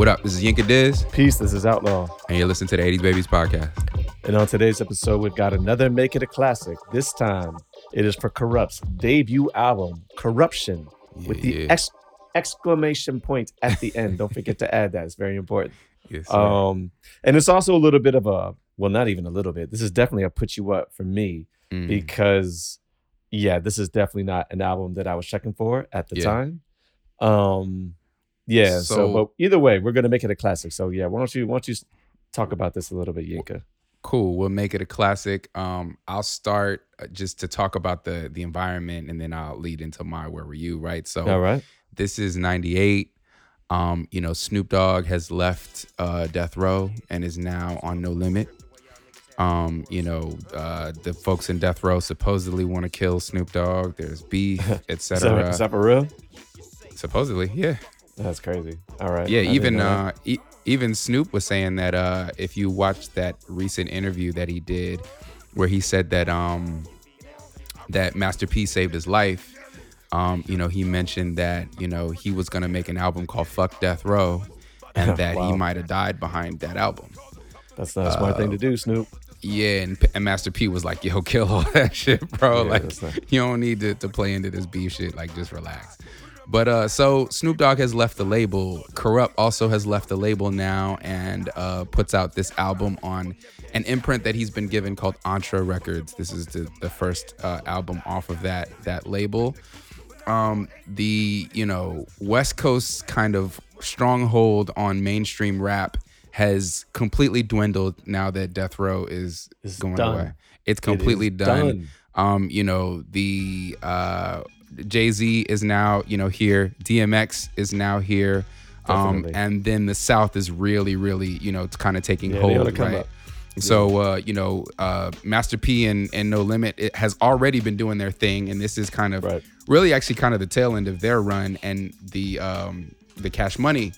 What up? This is Yinka Diz, Peace, this is Outlaw. and you're listening to the 80s Babies podcast. And on today's episode, we've got another Make It a Classic. This time, it is for Kurupt's debut album, Kuruption, with the Yeah. ex- exclamation point at the end. Don't forget to add that. It's very important. Yes, sir. Um, and it's also a little bit of a, well, not even a little bit. This is definitely a put you up for me Mm. because, yeah, this is definitely not an album that I was checking for at the Yeah. time. Um, yeah. So, So- but either way, we're gonna make it a classic. So yeah, why don't you why don't you talk about this a little bit, Yinka? cool. We'll make it a classic. Um, I'll start uh, just to talk about the the environment, and then I'll lead into my where were you, right? So All right. this is 98 um you know snoop dogg has left uh death row and is now on no limit um you know uh the folks in death row supposedly want to kill snoop dogg there's beef Is that, etc is that for real? supposedly yeah That's crazy. All right. yeah I even uh e- even snoop was saying that uh if you watch that recent interview that he did where he said that um that master p saved his life um you know he mentioned that you know he was gonna make an album called fuck death row and that he might have died behind that album that's not a smart thing to do, Snoop. yeah and, and master p was like yo kill all that shit bro Yeah, like not- you don't need to, to play into this beef shit like just relax but uh so snoop dogg has left the label Kurupt also has left the label now and uh puts out this album on an imprint that he's been given called Antra Records. This is the, the first uh, album off of that that label. Um, the you know West Coast kind of stronghold on mainstream rap has completely dwindled now that Death Row is It's going done. away. It's It completely done. Um, you know the uh, Jay Z is now you know here. DMX is now here. Um, and then the South is really, really, you know, kind of taking Yeah, hold, right? So uh, you know, uh, Master P and, and No Limit it has already been doing their thing, and this is kind of Right. really actually kind of the tail end of their run, and the um, the Cash Money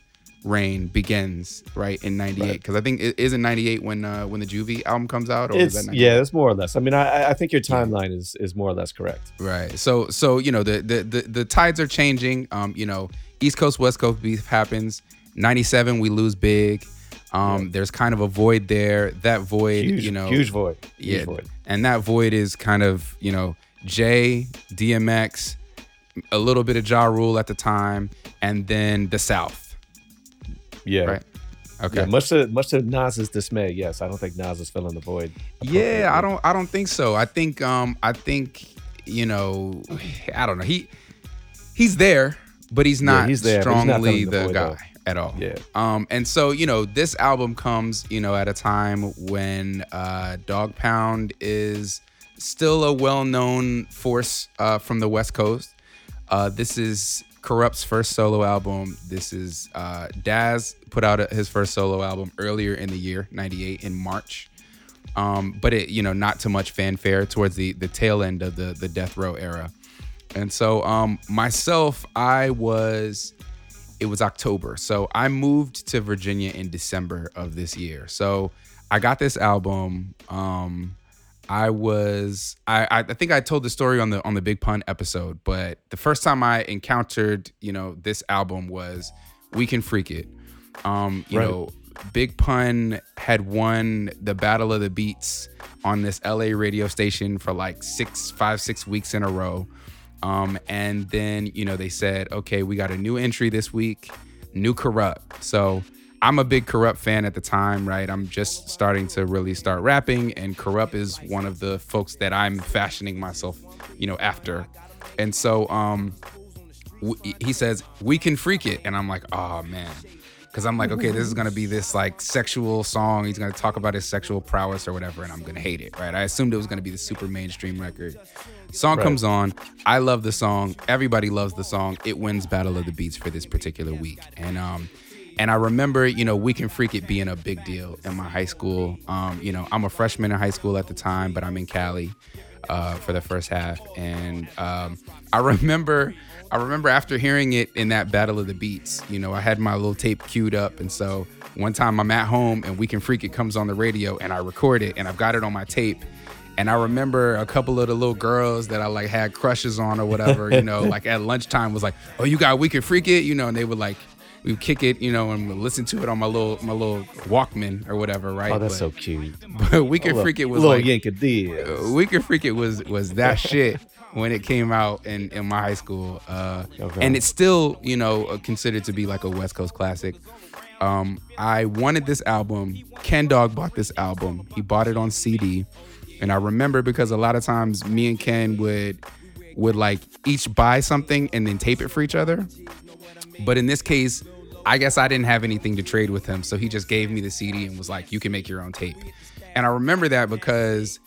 reign begins right in '98 Right. because I think it is in '98 when uh, when the Juvie album comes out, or is It's that 98? yeah, it's more or less. I mean, I I- think your timeline is is more or less correct. Right. So so you know the the the, the tides are changing. Um, you know, East Coast West Coast beef happens. '97 we lose big. Um, there's kind of a void there. That void, Huge, you know, huge void. Huge yeah, void. and that void is kind of you know Jay, DMX, a little bit of Ja Rule at the time, and then the South. Yeah. Right. Okay. Yeah, much to much to Nas's dismay, yes, I don't think Nas is filling the void. Yeah, I don't I don't think so. I think um I think you know I don't know. He he's there, but he's Yeah, not he's there, but he's not strongly the the, guy though. at all. Yeah. Um and so, you know, this album comes, you know, at a time when uh Dogg Pound is still a well-known force uh from the West Coast. Uh this is Kurupt's first solo album. This is uh Daz put out his first solo album earlier in the year, 98 in March. Um, but it you know not too much fanfare towards the the tail end of the the death row era. And so um myself i was it was october. So i moved to virginia in december of this year. So i got this album um i was i i think i told the story on the on the big pun episode but the first time i encountered you know this album was we can freak it um you Right. know Big Pun had won the Battle of the Beats on this LA radio station for like six, five, six weeks in a row. Um, and then, you know, they said, okay, we got a new entry this week, new Kurupt. So I'm a big Kurupt fan at the time, right? I'm just starting to really start rapping, and Kurupt is one of the folks that I'm fashioning myself, you know, after. And so, um, w- he says we can freak it. And i'm like oh man. Because i'm like okay this is gonna be this like sexual song. He's gonna talk about his sexual prowess or whatever and i'm gonna hate it right? I assumed it was gonna be the super mainstream record. Song Right. comes on. I love the song. Everybody loves the song. It wins battle of the beats for this particular week. And um and I remember, you know, We Can Freak It being a big deal in my high school. Um, you know, I'm a freshman in high school at the time, but I'm in Cali uh, for the first half. And um, I remember, I remember after hearing it in that Battle of the Beats, you know, I had my little tape queued up, and so one time I'm at home and We Can Freak It comes on the radio, and I record it, and I've got it on my tape. And I remember a couple of the little girls that I like had crushes on or whatever, you know, like at lunchtime was like, "Oh, you got We Can Freak It," you know, and they would like we would kick it, you know, and listen to it on my little my little Walkman or whatever, right? Oh, that's but, so cute. But We Can Freak It was little like Yankadiz. uh, We Can Freak It was was that shit when it came out in in my high school, uh, Okay. and it's still you know uh, considered to be like a West Coast classic. Um, I wanted this album. Ken Dog bought this album. He bought it on CD, and I remember because a lot of times me and Ken would would like each buy something and then tape it for each other. But in this case, I guess I didn't have anything to trade with him, so he just gave me the CD and was like, "You can make your own tape." And I remember that because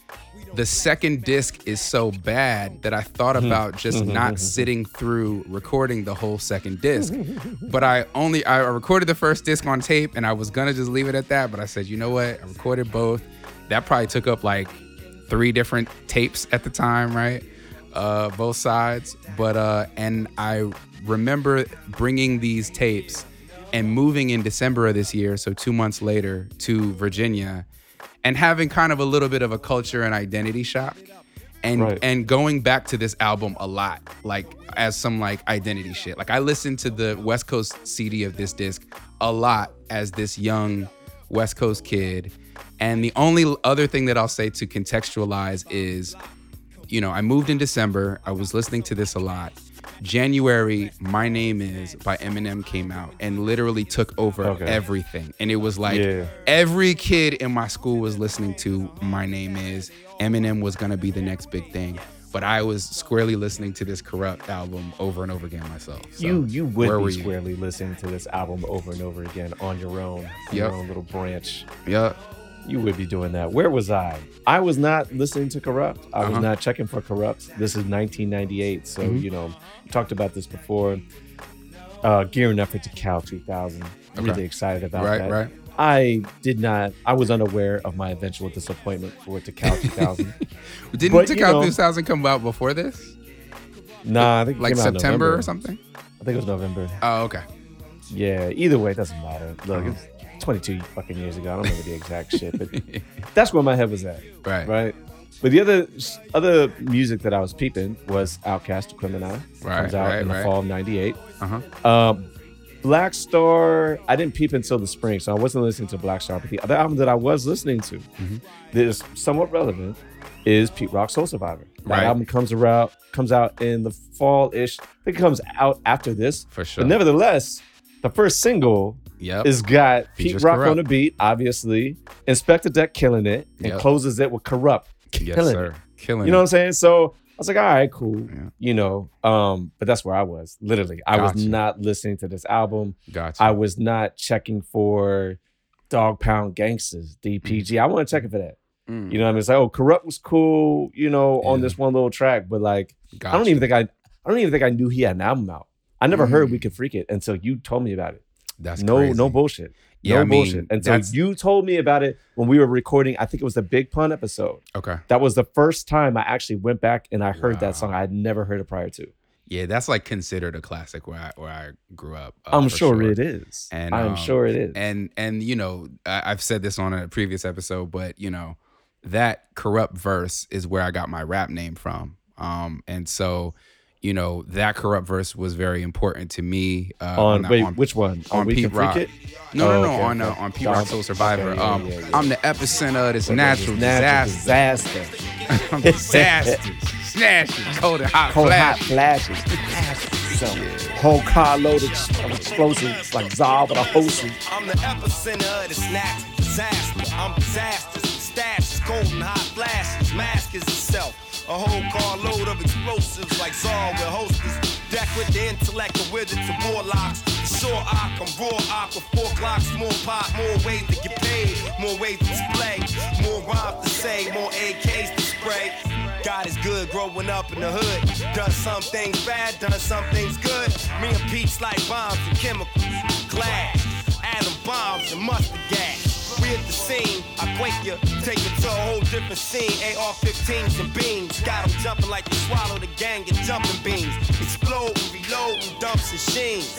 the second disc is so bad that I thought about just not sitting through recording the whole second disc. But I only I recorded the first disc on tape and I was gonna just leave it at that. But I said, you know what? I recorded both. That probably took up like three different tapes at the time, right? Uh, both sides. But uh, and I remember bringing these tapes and moving in December of this year, so two months later, to Virginia, and having kind of a little bit of a culture and identity shock. And, Right. and going back to this album a lot, like as some like identity shit. Like I listened to the West Coast CD of this disc a lot as this young West Coast kid. And the only other thing that I'll say to contextualize is you know, I moved in December. I was listening to this a lot. January, My Name Is by Eminem came out and literally took over Okay. everything. And it was like Yeah. every kid in my school was listening to My Name Is. Eminem was gonna be the next big thing. But I was squarely listening to this Kurupt album over and over again myself. So, you you would be you? squarely listening to this album over and over again on your own, Yep. your own little branch. Yeah. You would be doing that. Where was I? I was not listening to Kurupt. I was Uh-huh. not checking for Kurupt. This is 1998, so Mhm. you know, we talked about this before. Uh, gearing up for Cal 2000. Okay. Really excited about Right, that. right. right. I did not. I was unaware of my eventual disappointment for Cal 2000. Didn't But, you know- 2000 come out before this? nah, I think it Like came out September or something? I think it was November. Oh, okay. Yeah, either way, it doesn't matter. Look, Uh-huh. It's 22 fucking years ago. I don't remember the exact shit, but that's where my head was at, Right. right? But the other other music that I was peeping was Outkast, Aquemini. Right, Comes out right, in the right. fall of 98. Uh-huh. Um, Black Star, I didn't peep until the spring, so I wasn't listening to Black Star. But the other album that I was listening to Mhm. that is somewhat relevant is Pete Rock Soul Survivor. That Right. album comes around comes out in the fall-ish. I think it comes out after this. For sure. But nevertheless, the first single Yep. is got Pete Rock Kurupt. on the beat, obviously. Inspectah Deck killing it, and Yep. closes it with Kurupt. yes, killing sir. Killing You know what. I'm saying? So I was like, all right, cool. Yeah. You know, um, but that's where I was. Literally, I was not listening to this album. Gotcha. I was not checking for Dogg Pound Gangsters, DPG. I wasn't checking for that. Mm, You know what I mean? It's like, oh, Kurupt was cool, you know, on this one little track, but like, I don't even think I, I don't even think I knew he had an album out. I never heard Mm. We Could Freak It until you told me about it. That's no, crazy. no bullshit. Yeah, no I mean, bullshit. Until that's- you told me about it when we were recording, I think it was the Big Pun episode. Okay. That was the first time I actually went back and I heard Wow. that song. I had never heard it prior to. Yeah, that's like considered a classic where I where I grew up. uh, I'm for sure, it is. And, I'm um, sure it is. And and you know, I, I've said this on a previous episode, but you know, that Kurupt verse is where I got my rap name from. Um, and so, you know, that Kurupt verse was very important to me. Uh, on, that- wait, on- which one? on We Pete Rock. It? No, no, Oh, no, okay, on uh, on Pete Rock Soul Survivor. Okay, um, yeah, yeah. I'm the epicenter of this Okay, natural, natural disaster. disaster. I'm disaster, snatching, cold and hot Cold hot flashes. So, whole car load of of explosives like Zob with a hose. I'm the epicenter of the snatch disaster. I'm disastrous, stashes, cold and hot flashes. Mask is itself. A whole carload of explosives like Saw with hostess. Deck with the intellect of wizards and warlocks. Sure, I can raw with four clocks, more pop, more ways to get paid, more ways to display, more rhymes to say, more AKs to spray. God is good growing up in the hood. Done some things bad, done some things good. Me and Pete's like bombs and chemicals, glass, atom bombs and mustard gas. We at the scene, I quake you, take it to a whole different scene. AR-15s and beams, got 'em jumping like you swallowed a gang of jumping beans. Explode and reload and dumps and sheens.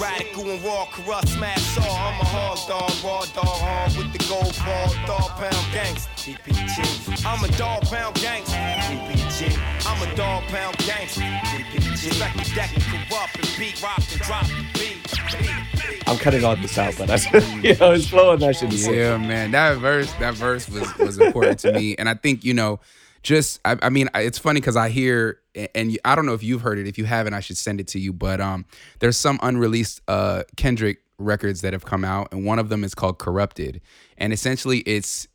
Radical and raw, Kurupt, smash all. I'm a hard dog, raw dog, hard with the gold ball, dog pound gangster. DPG. I'm a dog pound gangster. DPG. I'm a dog pound gangster. DPG. Respect the deck Kurupt and beat rock and drop the beat. I'm cutting all this out, but I, you know, his flow and that shit. Yeah, man, that verse, that verse was was important to me, and I think you know, just I, I mean, it's funny because I hear, and I don't know if you've heard it. If you haven't, I should send it to you. But um, there's some unreleased uh Kendrick records that have come out, and one of them is called Corrupted, and essentially it's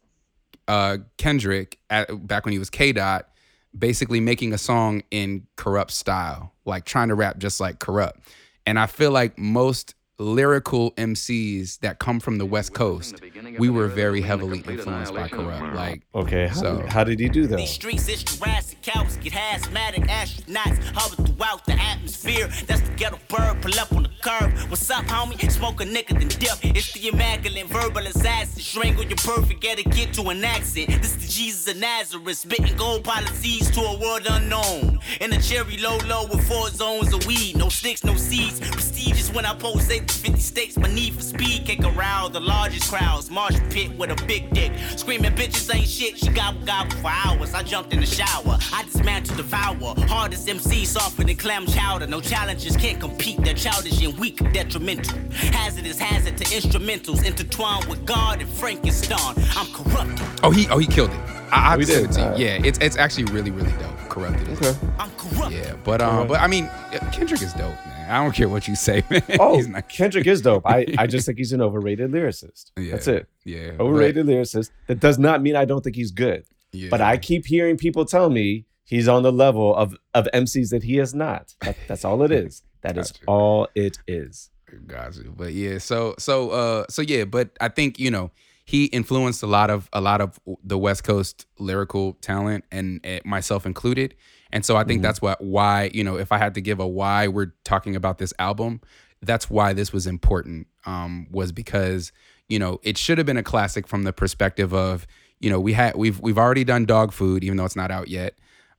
uh Kendrick at, back when he was K Dot, basically making a song in Kurupt style, like trying to rap just like Kurupt. And I feel like most lyrical MCs that come from the West Coast, we were very heavily influenced by Kurupt. Like, Okay, how, So- how did he do that? These streets is Jurassic cows get hazmatic astronauts hover throughout the atmosphere. That's the ghetto bird, pull up on the curb. What's up, homie? Smoke a nigga then dip. It's the immaculate verbal assassin. Strangle your perfect etiquette to an accent. This the Jesus of Nazareth, spitting gold policies to a world unknown. In a cherry low low with four zones of weed, no sticks, no seeds. Prestigious when I post 8 to 50 states, my need for speed kick around the largest crowds. Marsh pit with a big dick, screaming bitches ain't shit. She gobble gobble for hours. I jumped in the shower, I dismantled devour. Hardest MC softer than clam chowder. No challenges can't compete. They're childish and weak, detrimental. Hazardous hazard to instrumentals intertwined with God and Frankenstein. I'm corrupt. oh, he oh he killed it. I, I have We to did. it to you. Yeah, it's it's actually really really dope. Corrupted. Okay. I'm corrupt. Yeah, but um, but I mean, Kendrick is dope, man. I don't care what you say, man. Oh, He's not- Kendrick is dope. I, I just think he's an overrated lyricist. Yeah, That's it. Yeah, Overrated lyricist. That does not mean I don't think he's good. But, yeah. But I keep hearing people tell me he's on the level of of MCs that he is not. That, that's all it is. That is Gotcha. all it is. Got you. But yeah, so so uh so yeah, but I think, you know, he influenced a lot of a lot of the West Coast lyrical talent and uh, myself included. And so I think that's what why, you know, if I had to give a why we're talking about this album, that's why this was important. Um was because, you know, it should have been a classic from the perspective of, you know, we had we've we've already done Dogg Food even though it's not out yet.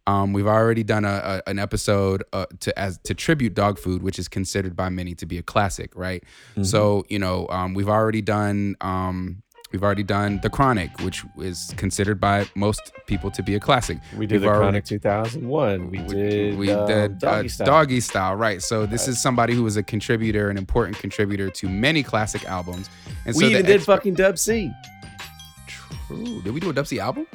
Um, we've already done a, a an episode uh, to as to tribute Dogg Food, which is considered by many to be a classic, right? So you know, um, we've already done um, we've already done the Chronic, which is considered by most people to be a classic. We did We've the already- Chronic 2001. We did, we um, did uh, Doggystyle. doggy style, right? So this is somebody who was a contributor, an important contributor to many classic albums. And We so even did fucking Dub C. True. Did we do a Dub C album?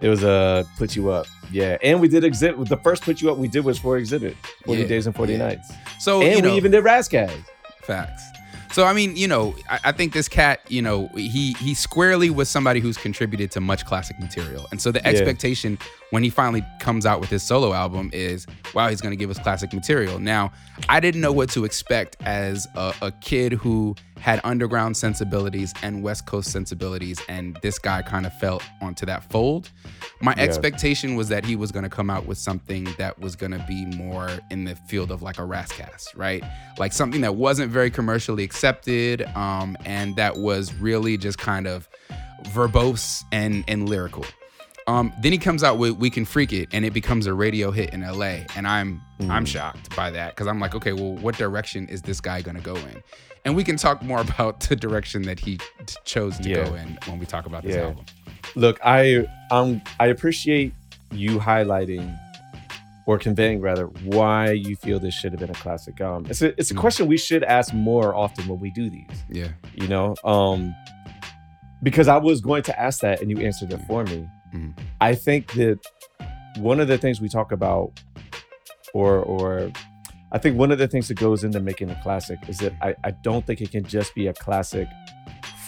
It was a uh, Put You Up. Yeah. And we did Xzibit. The first Put You Up we did was for Xzibit 40 Yeah, Days and 40 yeah. Nights. So and you know, we even did Rass Kass. Facts. So I mean, you know, I, I think this cat, you know, he he squarely was somebody who's contributed to much classic material, and so the expectation when he finally comes out with his solo album is, wow, he's gonna give us classic material. Now, I didn't know what to expect as a, a kid who had underground sensibilities and West Coast sensibilities, and this guy kind of fell onto that fold. My Yeah. expectation was that he was going to come out with something that was going to be more in the field of like a Rass Kass, right? Like something that wasn't very commercially accepted, um, and that was really just kind of verbose and and lyrical. Um, then he comes out with "We Can Freak It" and it becomes a radio hit in LA, and I'm I'm shocked by that because I'm like, okay, well, what direction is this guy gonna go in? And we can talk more about the direction that he t- chose to Yeah. go in when we talk about this Yeah. album. Look, I um I appreciate you highlighting or conveying rather why you feel this should have been a classic album. It's a it's a Mhm. question we should ask more often when we do these. Yeah. You know, um, because I was going to ask that and you answered it for me. Mhm. I think that one of the things we talk about, or or I think one of the things that goes into making a classic is that I, I don't think it can just be a classic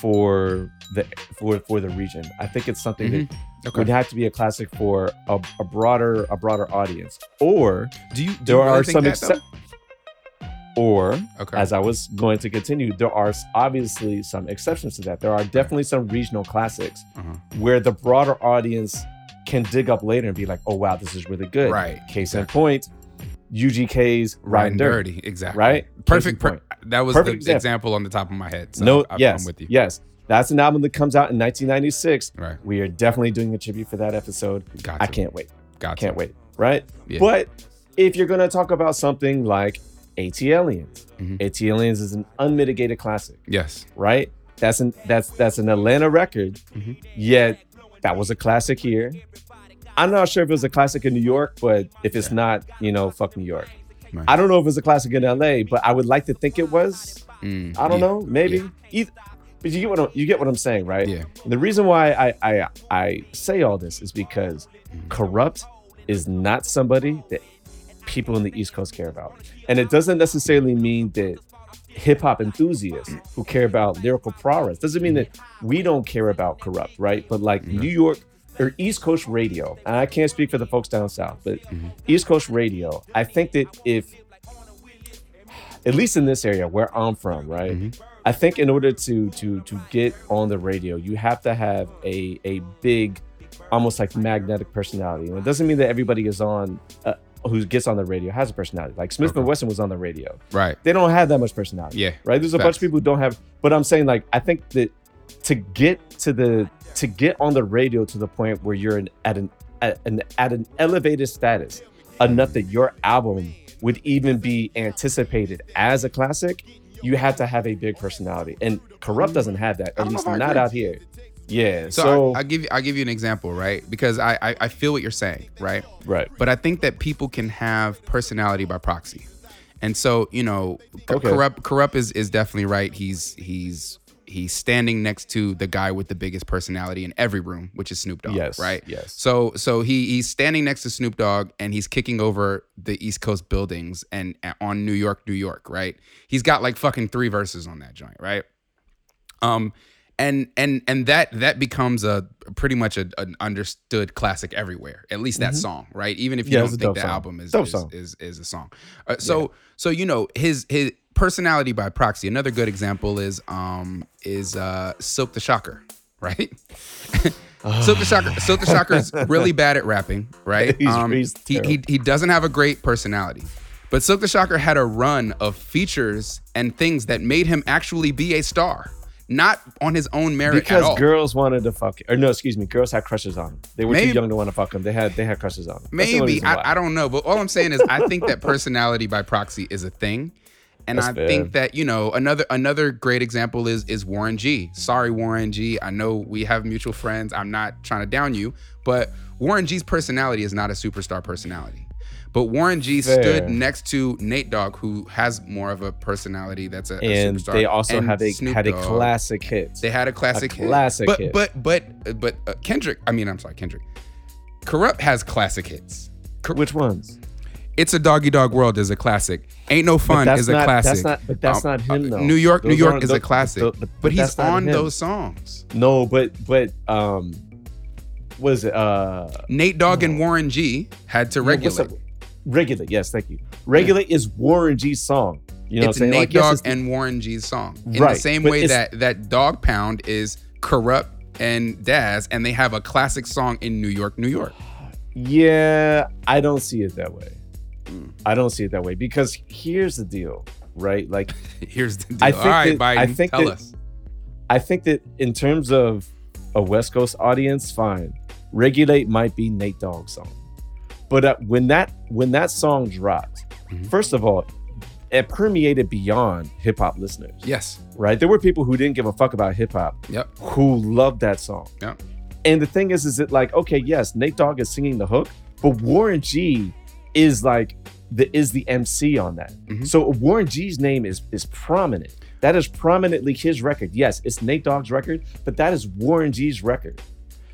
for the for for the region. I think it's something that Okay. would have to be a classic for a, a broader a broader audience. Or Do you? Do there you really are some that, though? excep- or Okay. as I was going to continue, there are obviously some exceptions to that. There are definitely some regional classics Uh-huh. where the broader audience can dig up later and be like, "Oh wow, this is really good." Right. Case in point, UGK's Riding Riding Dirty. dirty. Exactly. Right? Perfect. Per- that was Perfect the example. example. on the top of my head. So no, I'm, yes, I'm with you. yes. That's an album that comes out in 1996. Right. We are definitely doing a tribute for that episode. I can't wait. Got Can't to. wait. Right? Yeah. But if you're gonna talk about something like ATLiens, Mhm. ATLiens is an unmitigated classic. Yes. right? That's an that's that's an Atlanta record. Mhm. Yet that was a classic here. I'm not sure if it was a classic in New York, but if it's not, you know, fuck New York. Right. I don't know if it was a classic in LA, but I would like to think it was. Mm, I don't yeah, know, maybe. yeah. Either, but you get what I'm, you get what I'm saying, right? Yeah. The reason why I I I say all this is because Mm-hmm. Kurupt is not somebody that people in the East Coast care about, and it doesn't necessarily mean that hip hop enthusiasts who care about lyrical prowess doesn't mean that we don't care about Kurupt, right? But like Mm-hmm. New York or East Coast radio, and I can't speak for the folks down south, but Mm-hmm. East Coast radio, I think that if at least in this area where I'm from, right? Mm-hmm. I think in order to to to get on the radio, you have to have a a big, almost like magnetic personality. And it doesn't mean that everybody is on uh, who gets on the radio has a personality. Like Smif-N-Wessun was on the radio. Right. They don't have that much personality. Yeah. Right. There's a bunch of people who don't have. But I'm saying like I think that to get to the to get on the radio to the point where you're in, at an at an at an elevated status enough that your album would even be anticipated as a classic, you have to have a big personality. And Kurupt doesn't have that, at least not out here. Yeah. So, So, I, I give you I give you an example, right? Because I, I I feel what you're saying, right? right. But I think that people can have personality by proxy. And so, you know, Okay. Kurupt Kurupt is is definitely right. He's he's he's standing next to the guy with the biggest personality in every room, which is Snoop Dogg, Yes, right? yes. So so he he's standing next to Snoop Dogg and he's kicking over the East Coast buildings and, and on New York, New York, right? He's got like fucking three verses on that joint, right? Um, and and and that that becomes a pretty much a, an understood classic everywhere. At least that song, right? Even if you Mm-hmm. Yeah, don't think the song. album is is, song. is is a song. Uh, so so you know his his personality by proxy. Another good example is um is uh Silk the Shocker, right? Silk the Shocker. Silk the Shocker is really bad at rapping, right? Um, He's- he's he, he he doesn't have a great personality. But Silk the Shocker had a run of features and things that made him actually be a star, not on his own merit at Because girls wanted to fuck or no, excuse me, girls had crushes on him. They were Maybe- too young to want to fuck him. They had they had crushes on him. That's Maybe. I, I don't know, but all I'm saying is I think that personality by proxy is a thing, and That's I fair. think that you know another another great example is is Warren G. Sorry, Warren G. I know we have mutual friends. I'm not trying to down you, but Warren G's personality is not a superstar personality. But Warren G Fair. stood next to Nate Dogg, who has more of a personality that's a, a and superstar. they also and had a Snoop had a Dogg. classic hit. They had a classic, hit. classic but, hit. But but but uh, Kendrick. I mean, I'm sorry, Kendrick. Kurupt has classic hits. Cor- Which ones? it's a doggy dog world is a classic. Ain't no fun is a not- classic. that's not- but that's not him, though. New York, New York is a classic. but, but- but he's on him. those songs. No, but but um, was it uh Nate Dogg and Warren G had to regulate. Up? Regulate, yes, thank you. Regulate is Warren G's song. You know it's what I'm saying? Nate Like, yes, Dogg it's- and Warren G's song. In the Right, same but way that that Dogg Pound is Kurupt and Daz, and they have a classic song in New York, New York. Yeah, I don't see it that way. Hmm. I don't see it that way because here's the deal, right? Like Here's the deal. I think right, that- Biden, I think tell that- us. I think that in terms of a West Coast audience, fine. Regulate might be Nate Dogg's song, but uh, when that when that song dropped, Mhm. first of all, it permeated beyond hip hop listeners. Yes. Right? There were people who didn't give a fuck about hip hop Yep. who loved that song. Yep. And the thing is, is it like okay, yes, Nate Dogg is singing the hook, but Warren G is like the is the MC on that. Mhm. So Warren G's name is is prominent. That is prominently his record. Yes, it's Nate Dogg's record, but that is Warren G's record.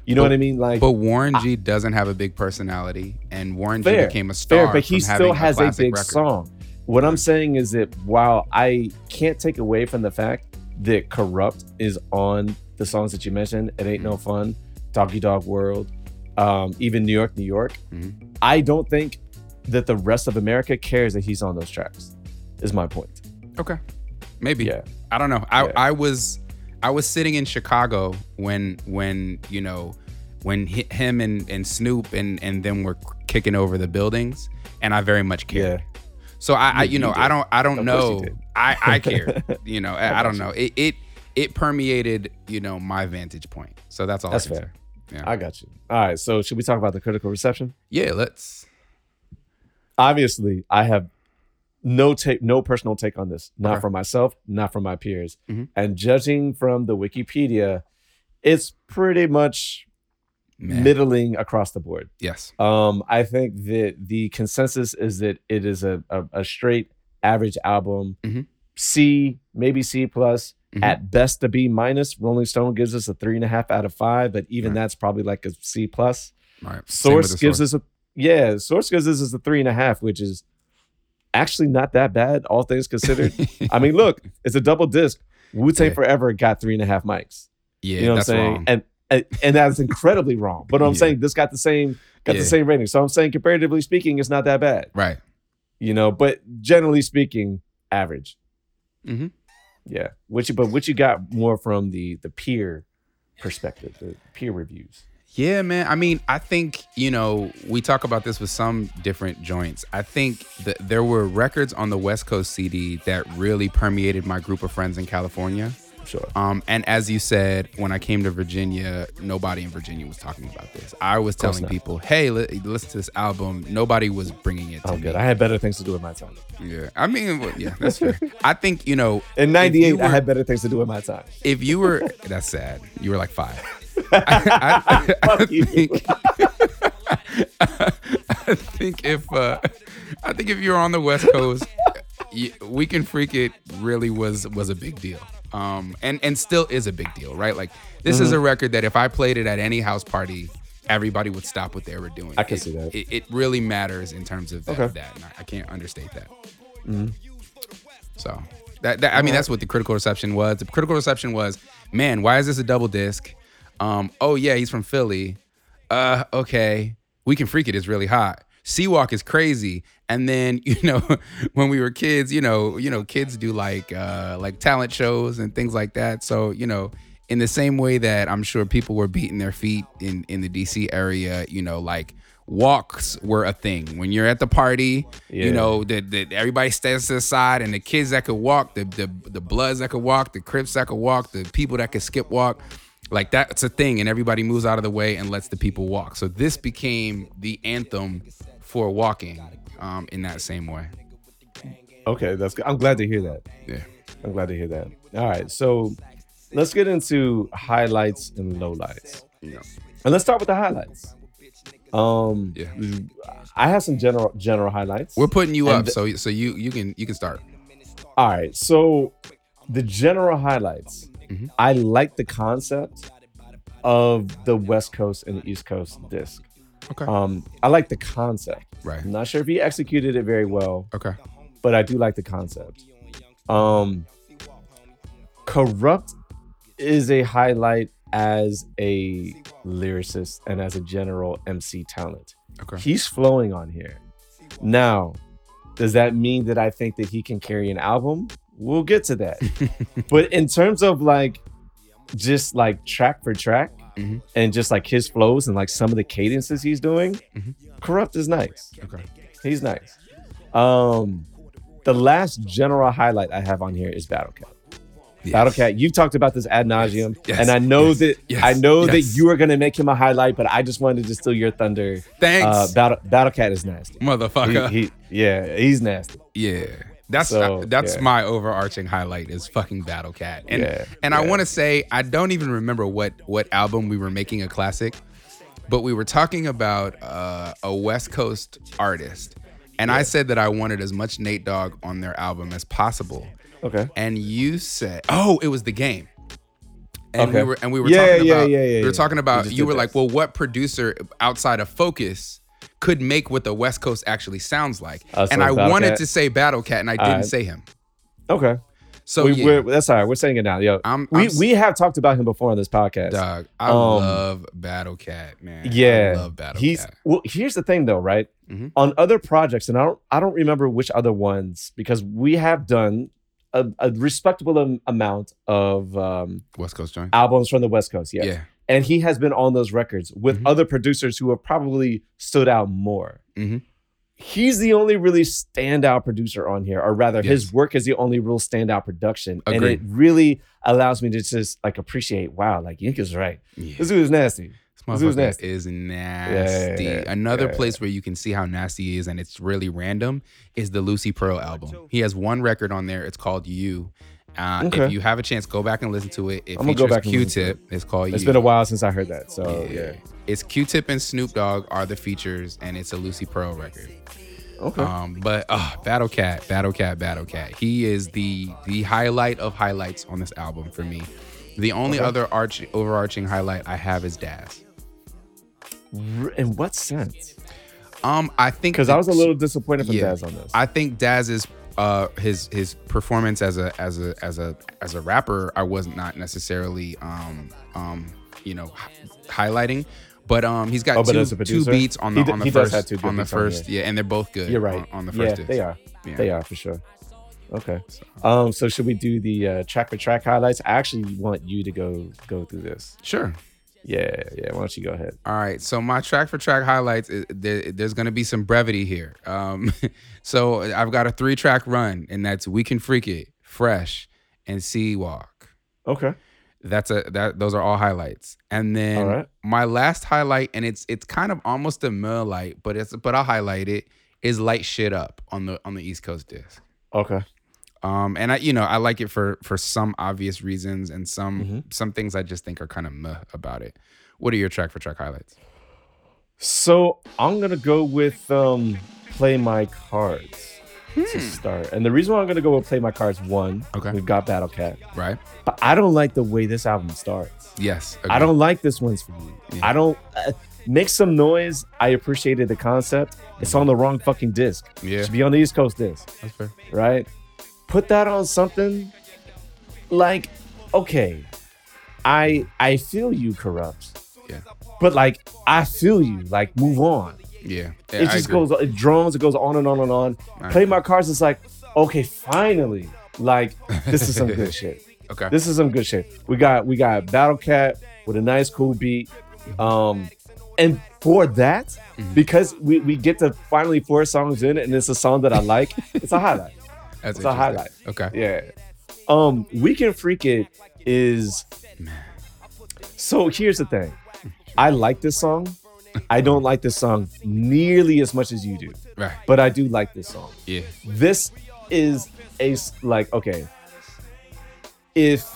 You know But- what I mean? Like But Warren G doesn't have a big personality, and Warren G became a star. fair, but he still has a, classic big record. song. What I'm saying is that while I can't take away from the fact that Kurupt is on the songs that you mentioned, It Ain't No Mm-hmm. Fun, Doggy Dog World, um, even New York, New York, Mhm. I don't think that the rest of America cares that he's on those tracks. Is my point. Okay, maybe. Yeah. I don't know. I, Yeah. I was I was sitting in Chicago when when you know when hi- him and, and Snoop and and them were kicking over the buildings, and I very much cared. Yeah. So I, I You- you know you I don't I don't Of know. I I care you know I, I don't know it it it permeated you know my vantage point. So that's all. That's I fair. Yeah. I got you. All right. So should we talk about the critical reception? yeah. Let's. Obviously, I have no take, no personal take on this. Not Okay. from myself, not for my peers. Mhm. And judging from the Wikipedia, it's pretty much Man. middling across the board. Yes. Um, I think that the consensus is that it is a a, a straight average album, Mhm. C maybe C plus. Mhm. At best, a B minus. Rolling Stone gives us a three and a half out of five, but even Right. that's probably like a C plus. Right. Source gives us a yeah. Source gives us a three and a half, which is actually not that bad, all things considered. I mean, look, it's a double disc. Wu Tang Yeah. Forever got three and a half mics. yeah, You know what I'm saying? wrong. And, and and that's incredibly wrong. But I'm Yeah. saying this got the same got Yeah. the same rating. So I'm saying comparatively speaking, it's not that bad. right. You know, but generally speaking, average. Mm-hmm. Yeah. Which but what you got more from the the peer perspective, the peer reviews. Yeah, man. I mean, I think, you know, we talk about this with some different joints. I think that there were records on the West Coast CD that really permeated my group of friends in California. Sure. Um, and as you said, when I came to Virginia, nobody in Virginia was talking about this. I was telling people, "Hey, li- listen to this album." Nobody was bringing it to Oh, me. good. I had better things to do with my time. yeah, I mean, well, yeah, that's fair. I think you know, In 98, you I had better things to do with my time. If you were, that's sad. You were like five. I, I, I, think, I think if uh, I think if you're on the West Coast, we can freak it really was was a big deal. Um, and and still is a big deal, right? Like this Mm-hmm. is a record that if I played it at any house party, everybody would stop what they were doing. I can It- see that. It, it really matters in terms of that. Okay. that and I, I can't understate that. Mm-hmm. So that, that I mean that's what the critical reception was. The critical reception was, man, why is this a double disc? Um, oh yeah, he's from Philly. Uh, okay, we can freak it, it is really hot. C-Walk is crazy. And then you know when we were kids, you know, you know, kids do like uh, like talent shows and things like that. So you know, in the same way that I'm sure people were beating their feet in in the DC area, you know, like walks were a thing. When you're at the party, Yeah. you know, the, the everybody stands to the side, and the kids that could walk, the the the Bloods that could walk, the Crips that could walk, the people that could skip walk, like that's a thing, and everybody moves out of the way and lets the people walk. So this became the anthem for walking, um, in that same way. Okay, that's good. I'm glad to hear that. Yeah. I'm glad to hear that. All right, so let's get into highlights and lowlights. Yeah. And let's start with the highlights. Um, Yeah. I have some general general highlights. We're putting you And up, the- so so you you can you can start. All right, so the general highlights. Mhm. I like the concept of the West Coast and the East Coast disc. Okay. Um, I like the concept. Right. I'm not sure if he executed it very well, Okay. but I do like the concept. Um, Kurupt is a highlight as a lyricist and as a general MC talent. Okay. He's flowing on here. Now, does that mean that I think that he can carry an album? We'll get to that. but in terms of like just like track for track Mhm. and just like his flows and like some of the cadences he's doing, Mhm. Kurupt is nice. Okay. He's nice. Um, the last general highlight I have on here is Battle Cat. Yes. Battle Cat, you've talked about this ad nauseum, Yes. and I know Yes. that. I know that you are gonna make him a highlight, but I just wanted to steal your thunder. Thanks, Uh, Battle Battle Cat is nasty. motherfucker. He, he, yeah, he's nasty. Yeah. That's So, uh, that's yeah. my overarching highlight is fucking Battle Cat. And Yeah, and I want to say I don't even remember what what album we were making a classic, but we were talking about uh, a West Coast artist. And I said that I wanted as much Nate Dogg on their album as possible. Okay. And you said, "Oh, it was the game." And Okay. we were and we were Yeah, talking yeah, about yeah, yeah, we were talking about just you were that. like, "Well, what producer outside of Focus could make what the West Coast actually sounds like?" Uh, so and I Battle wanted Cat. to say Battle Cat and I didn't Alright. say him. Okay. So we, yeah, that's all right. We're saying it now. Yo, I'm- we I'm we have talked about him before on this podcast. dog, I Um, love Battle Cat, man. Yeah, I love Battle he's Cat. well. Here's the thing, though, right? Mhm. On other projects, and I don't, I don't remember which other ones because we have done a, a respectable am- amount of um, West Coast joint. albums from the West Coast. Yes. Yeah. And he has been on those records with Mhm. other producers who have probably stood out more. Mhm. He's the only really standout producer on here, or rather, his work is the only real standout production, and it really allows me to just like appreciate. Wow, like Yink is right. Yeah. This dude is nasty. This dude's nasty. is nasty. Yeah, Another yeah. place where you can see how nasty he is and it's really random is the Lucy Pearl album. He has one record on there. It's called You. Uh, Okay. If you have a chance, go back and listen to it. It I'm gonna go back and listen to Q-Tip. It's called. It's You. been a while since I heard that. So yeah. It's Q-Tip and Snoop Dogg are the features, and it's a Lucy Pearl record. Okay. Um, but uh, Battle Cat, Battle Cat, Battle Cat. He is the the highlight of highlights on this album for me. The only other arch overarching highlight I have is Daz. In what sense? Um, I think Because I was a little disappointed from yeah. Daz on this. I think Daz's uh his his performance as a as a as a as a rapper I was not necessarily um um you know hi- highlighting. But um, he's got Oh, two, two beats on the d- on the first on the beats on first yeah, and they're both good. You're right. on, on the yeah, first. disc. they are. Yeah. They are for sure. Okay. Um. So should we do the uh, track for track highlights? I actually want you to go go through this. Sure. Yeah. Yeah. Why don't you go ahead? All right, so my track for track highlights, there, there's going to be some brevity here. Um, so I've got a three track run, and that's "We Can Freak It," "Fresh," and "C-Walk." Okay. That's a that those are all highlights, and then All right. my last highlight, and it's it's kind of almost a mill light, but it's but I'll highlight it is "Light Shit Up" on the on the East Coast disc. Okay. Um, and I, you know, I like it for for some obvious reasons, and some Mm-hmm. some things I just think are kind of meh about it. What are your track for track highlights? So I'm gonna go with um play my cards to start. And the reason why I'm gonna go with play my cards, one, Okay. we've got Battle Cat. Right? But I don't like the way this album starts. Yes. I don't like this one's for me. Yeah. I don't uh, make some noise. I appreciated the concept. It's on the wrong fucking disc. Yeah. It should be on the East Coast disc, That's fair. right? Put that on something like okay. I I feel you Kurupt. Yeah. But like I feel you. Like move on. Yeah. it just goes it drones, it goes on and on and on. I Play agree. my cards it's like, okay, finally. Like this is some good shit. Okay. This is some good shit. We got we got Battle Cat with a nice cool beat. Um and for that, Mm-hmm. because we, we get to finally four songs in and it's a song that I like, it's a highlight. That's it's a highlight. Okay. Yeah. Um We Can Freak It is so here's the thing. I like this song. I don't like this song nearly as much as you do, Right. but I do like this song. Yeah. This is a like okay. If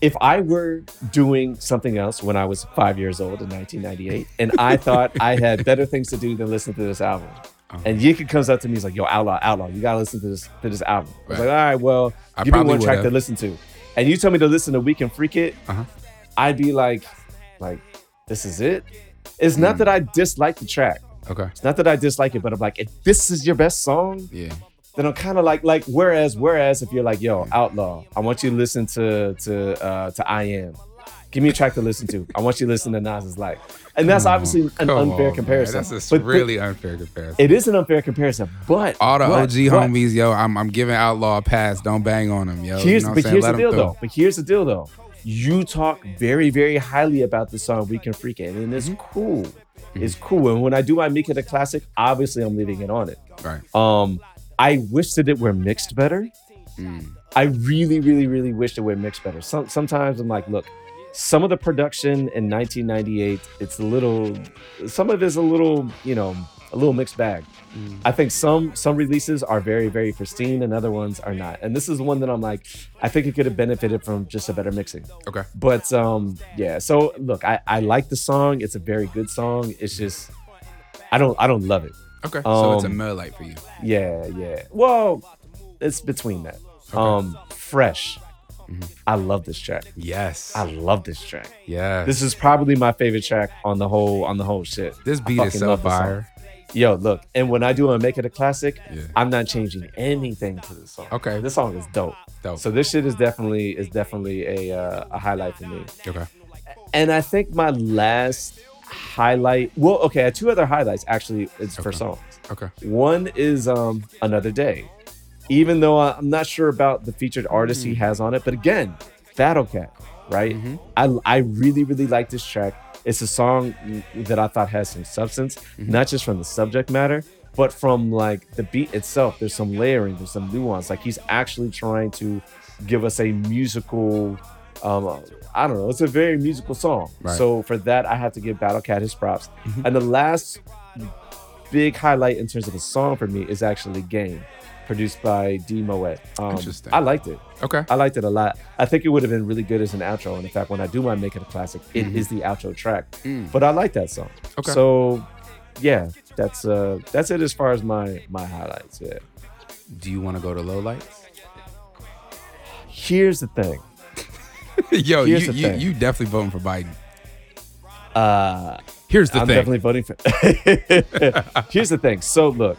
if I were doing something else when I was five years old in 1998, and I thought I had better things to do than listen to this album, Uh-huh. and Yinka comes up to me, he's like, "Yo, outlaw, outlaw, you gotta listen to this to this album." I was like, "All right, well, I give me one track to listen to," and you tell me to listen to "We Can Freak It," Uh-huh. I'd be like, "Like, this is it." It's not Hmm. that I dislike the track. Okay. It's not that I dislike it, but I'm like, if this is your best song, Yeah. then I'm kind of like, like, whereas, whereas, if you're like, yo, Outlaw, I want you to listen to to uh to I Am. Give me a track to listen to. I want you to listen to Nas's Life. And that's obviously an unfair on, man. comparison. That's a really unfair comparison. it is an unfair comparison, but All the but- OG but homies, yo, I'm, I'm giving Outlaw a pass. Don't bang on him, yo. Here's, you know but here's Let the deal, though. But here's the deal, though. You talk very, very highly about the song "We Can Freak It," and it's cool. It's cool. And when I do my Make It a Classic, obviously I'm leaving it on it. Right. Um, I wish that it were mixed better. Mm. I really, really, really wish it were mixed better. Some, sometimes I'm like, look, some of the production in 1998, it's a little, some of it's a little, you know, a little mixed bag. I think some some releases are very, very pristine, and other ones are not. And this is one that I'm like, I think it could have benefited from just a better mixing. Okay. But um, yeah. So look, I I like the song. It's a very good song. It's just, I don't I don't love it. Okay. so it's a merlite for you. Yeah, yeah. Well, it's between that. Um, fresh. I love this track. Yes. I love this track. Yeah. This is probably my favorite track on the whole on the whole shit. this beat is so love this song. fire. Yo, look, and when I do a make it a classic, Yeah. I'm not changing anything to this song. Okay. this song is dope. Dope. So this shit is definitely is definitely a uh, a highlight for me. Okay. And I think my last highlight, well, okay, two other highlights actually. It's for songs. Okay. One is um Another Day. Even though I'm not sure about the featured artist he mm. has on it, but again, Battle Cat, right? Mm-hmm. I I really really like this track. It's a song that I thought has some substance, mm-hmm. not just from the subject matter, but from like the beat itself. There's some layering, there's some nuance. Like he's actually trying to give us a musical um I don't know, it's a very musical song. Right. So for that I have to give Battle Cat his props. Mm-hmm. And the last big highlight in terms of a song for me is actually Game, produced by D Moet. Um, Interesting. I liked it. Okay. I liked it a lot. I think it would have been really good as an outro. And in fact, when I do my Make It a Classic, it is Mhm. the outro track. Mm. But I like that song. Okay. So yeah, that's uh that's it as far as my my highlights. Yeah. Do you want to go to low lights? Here's the thing. Yo, you, Here's the you, thing. you definitely voting for Biden. Uh Here's the thing. I'm definitely voting for. Here's the thing. So look,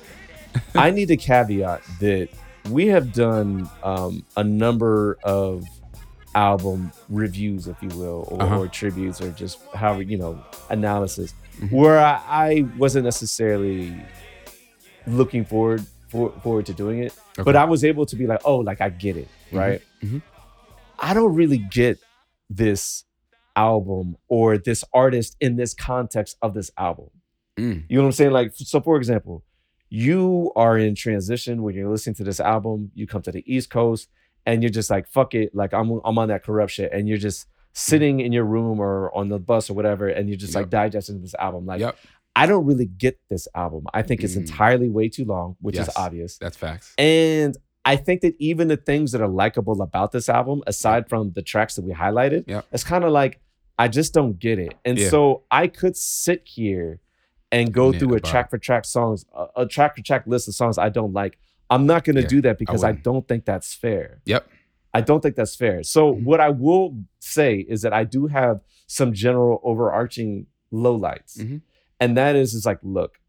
I need to caveat that we have done um, a number of album reviews, if you will, or, Uh-huh. or tributes, or just how you know analysis, Mhm. where I, I wasn't necessarily looking forward for, forward to doing it, but I was able to be like, oh, like I get it, Mhm. right? Mhm. I don't really get this album or this artist in this context of this album. Mm. You know what I'm saying? Like, so for example, you are in transition when you're listening to this album, you come to the East Coast and you're just like, fuck it. Like, I'm, I'm on that Kuruption. And you're just sitting in your room or on the bus or whatever. And you're just like digesting this album. Like, Yep. I don't really get this album. I think it's Mm. entirely way too long, which is obvious. That's facts. And I think that even the things that are likable about this album, aside from the tracks that we highlighted, Yep. it's kind of like I just don't get it. And Yeah. so I could sit here and go through a track for track songs, a, track for track list of songs I don't like. I'm not going to Yeah, do that because I, wouldn't. don't think that's fair. Yep. I don't think that's fair. So Mhm. what I will say is that I do have some general overarching lowlights. Mhm. And that is is like, look,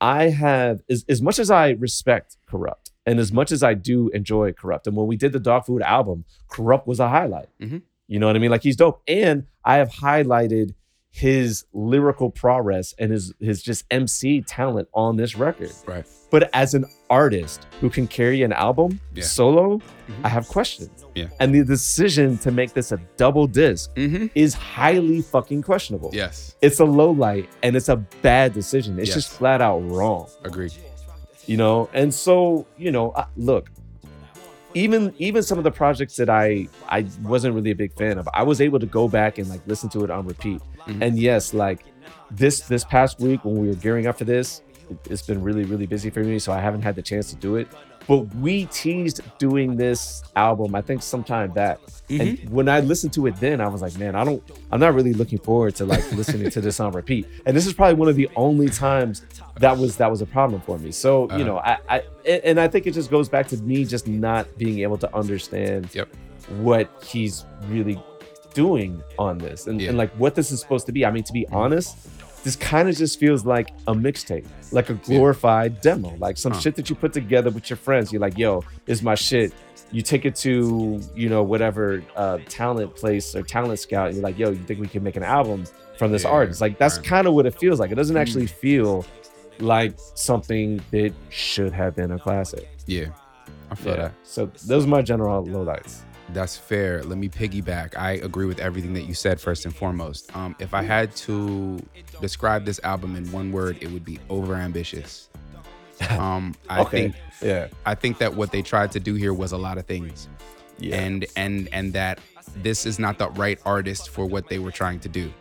I have as, as much as I respect Kurupt and as much as I do enjoy Kurupt. And when we did the Dogg Food album, Kurupt was a highlight. Mhm. You know what I mean? Like he's dope. And I have highlighted his lyrical prowess and his his just MC talent on this record. Right. But as an artist who can carry an album Yeah. solo, Mhm. I have questions. Yeah. And the decision to make this a double disc Mm-hmm. is highly fucking questionable. Yes. It's a low light and it's a bad decision. It's Yes. just flat out wrong, Agreed. you know? And so, you know, I, look, even even some of the projects that I I wasn't really a big fan of, I was able to go back and like listen to it on repeat. Mhm. And yes, like this this past week when we were gearing up for this, it- it's been really really busy for me, so I haven't had the chance to do it. But we teased doing this album, I think sometime back. And when I listened to it then, I was like, man, I don't I'm not really looking forward to like listening to this on repeat. And this is probably one of the only times that was that was a problem for me. So, Uh-huh. you know, I, I and and I think it just goes back to me just not being able to understand Yep. what he's really doing on this and, Yeah. and like what this is supposed to be. I mean, to be honest, this kind of just feels like a mixtape, like a glorified demo, like some Huh. shit that you put together with your friends. You're like, yo, is my shit. You take it to, you know, whatever uh, talent place or talent scout, and you're like, yo, you think we can make an album from this Yeah, artist? Like, that's right. kind of what it feels like. It doesn't Mm. actually feel like something that should have been a classic. Yeah. I feel Yeah. that. So those are my general lowlights. That's fair. Let me piggyback. I agree with everything that you said first and foremost. Um, if I had to describe this album in one word, it would be overambitious. Um, I Okay. think Yeah. I think that what they tried to do here was a lot of things. Yeah. and and and that this is not the right artist for what they were trying to do.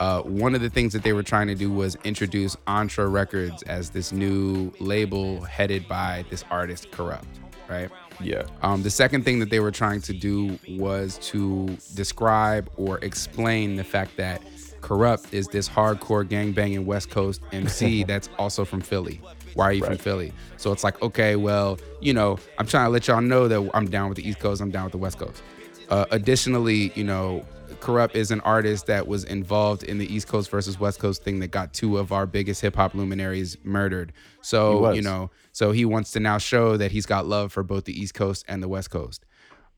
Uh, one of the things that they were trying to do was introduce Antra Records as this new label headed by this artist Kurupt, right? Yeah. Um, the second thing that they were trying to do was to describe or explain the fact that Kurupt is this hardcore gangbanging West Coast MC that's also from Philly. Why are you from Philly? So it's like, okay, well, you know, I'm trying to let y'all know that I'm down with the East Coast, I'm down with the West Coast. Uh, additionally, you know, Kurupt is an artist that was involved in the East Coast versus West Coast thing that got two of our biggest hip hop luminaries murdered. So, you know, so he wants to now show that he's got love for both the East Coast and the West Coast.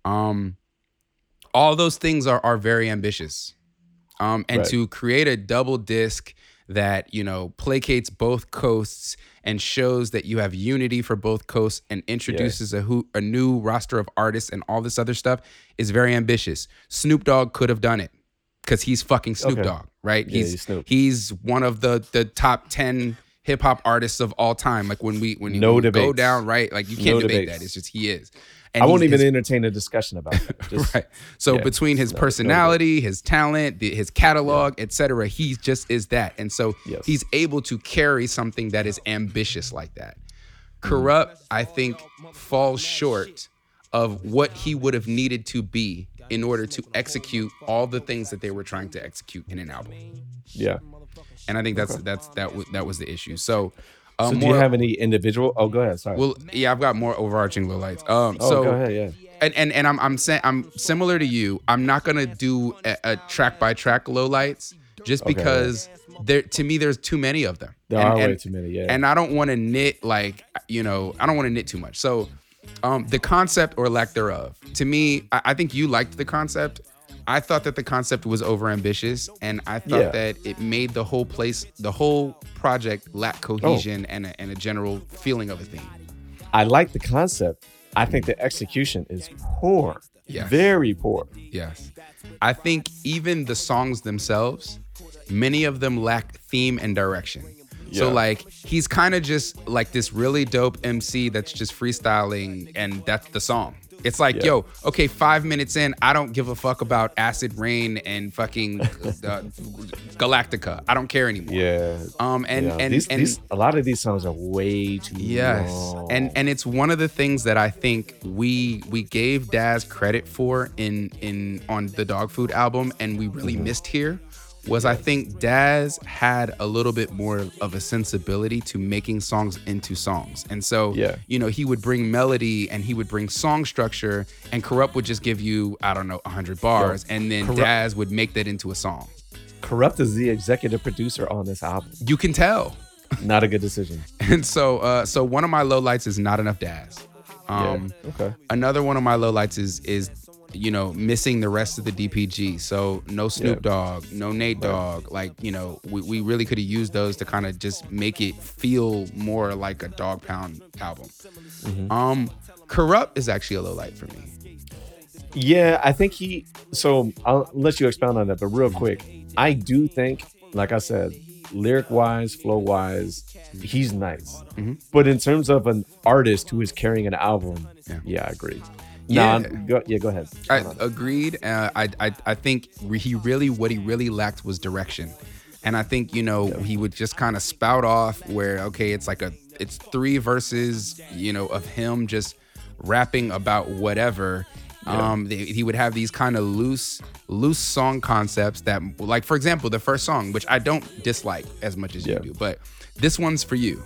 Um, all those things are are very ambitious. Um, and Right. to create a double disc that you know placates both coasts and shows that you have unity for both coasts and introduces a who a new roster of artists and all this other stuff is very ambitious. Snoop Dogg could have done it because he's fucking Snoop Okay. Dogg, right? Yeah, he's he's Snoop. he's one of the the top ten hip hop artists of all time. Like when we when you, No when you go down, right? Like you can't No debate debates. that. It's just he is. And I won't even his- entertain a discussion about that. Just, right. So yeah, between his no, no personality, his talent, the, his catalog, etc., he just is that, and so Yes. he's able to carry something that is ambitious like that. Mm-hmm. Kurupt, I think, falls short of what he would have needed to be in order to execute all the things that they were trying to execute in an album. Yeah. And I think that's that's that was that was the issue. So, uh, So do more, you have any individual? Oh, go ahead. Sorry. well, yeah, I've got more overarching lowlights. Um, oh, so go ahead. Yeah. and and, and I'm I'm saying I'm similar to you. I'm not gonna do a, a track by track lowlights just Okay. because there to me there's too many of them. There and, are way too many. Yeah. And I don't want to knit like you know I don't want to knit too much. So um, the concept or lack thereof. To me, I, I think you liked the concept. I thought that the concept was overambitious, and I thought Yeah. that it made the whole place, the whole project, lack oh. cohesion and a, and a general feeling of a theme. I like the concept. I think the execution is poor. Yes. Very poor. Yes. I think even the songs themselves, many of them lack theme and direction. Yeah. So like he's kind of just like this really dope MC that's just freestyling and that's the song. It's like, Yeah. yo, okay, five minutes in, I don't give a fuck about Acid Rain and fucking uh, Galactica. I don't care anymore. Yeah. Um, and yeah. and these, and these, a lot of these songs are way too Yes, long. and and it's one of the things that I think we we gave Daz credit for in in on the Dogg Food album, and we really Mm-hmm. missed here. Was I think Daz had a little bit more of a sensibility to making songs into songs, and so Yeah. you know he would bring melody and he would bring song structure, and Kurupt would just give you I don't know hundred bars, and then Kurupt- Daz would make that into a song. Kurupt is the executive producer on this album. You can tell. Not a good decision. And so, uh, so one of my lowlights is not enough Daz. Um, yeah. Okay. another one of my lowlights is is you know missing the rest of the DPG. So no Snoop Yeah. Dogg, no Nate Dogg. Like you know we, we really could have used those to kind of just make it feel more like a Dogg Pound album. Mm-hmm. Um, Kurupt is actually a low light for me. Yeah, I think he. So I'll let you expound on that, but real quick, I do think, like I said, lyric wise, flow wise, he's nice. Mhm. But in terms of an artist who is carrying an album, Yeah. yeah, I agree. Yeah. Nah, go, yeah, go ahead. I agreed. Uh, I, I I think he really what he really lacked was direction, and I think you know he would just kind of spout off where okay it's like a it's three verses you know of him just rapping about whatever. Um, they, he would have these kind of loose loose song concepts that like for example the first song which I don't dislike as much as Yeah. you do, but this one's for you.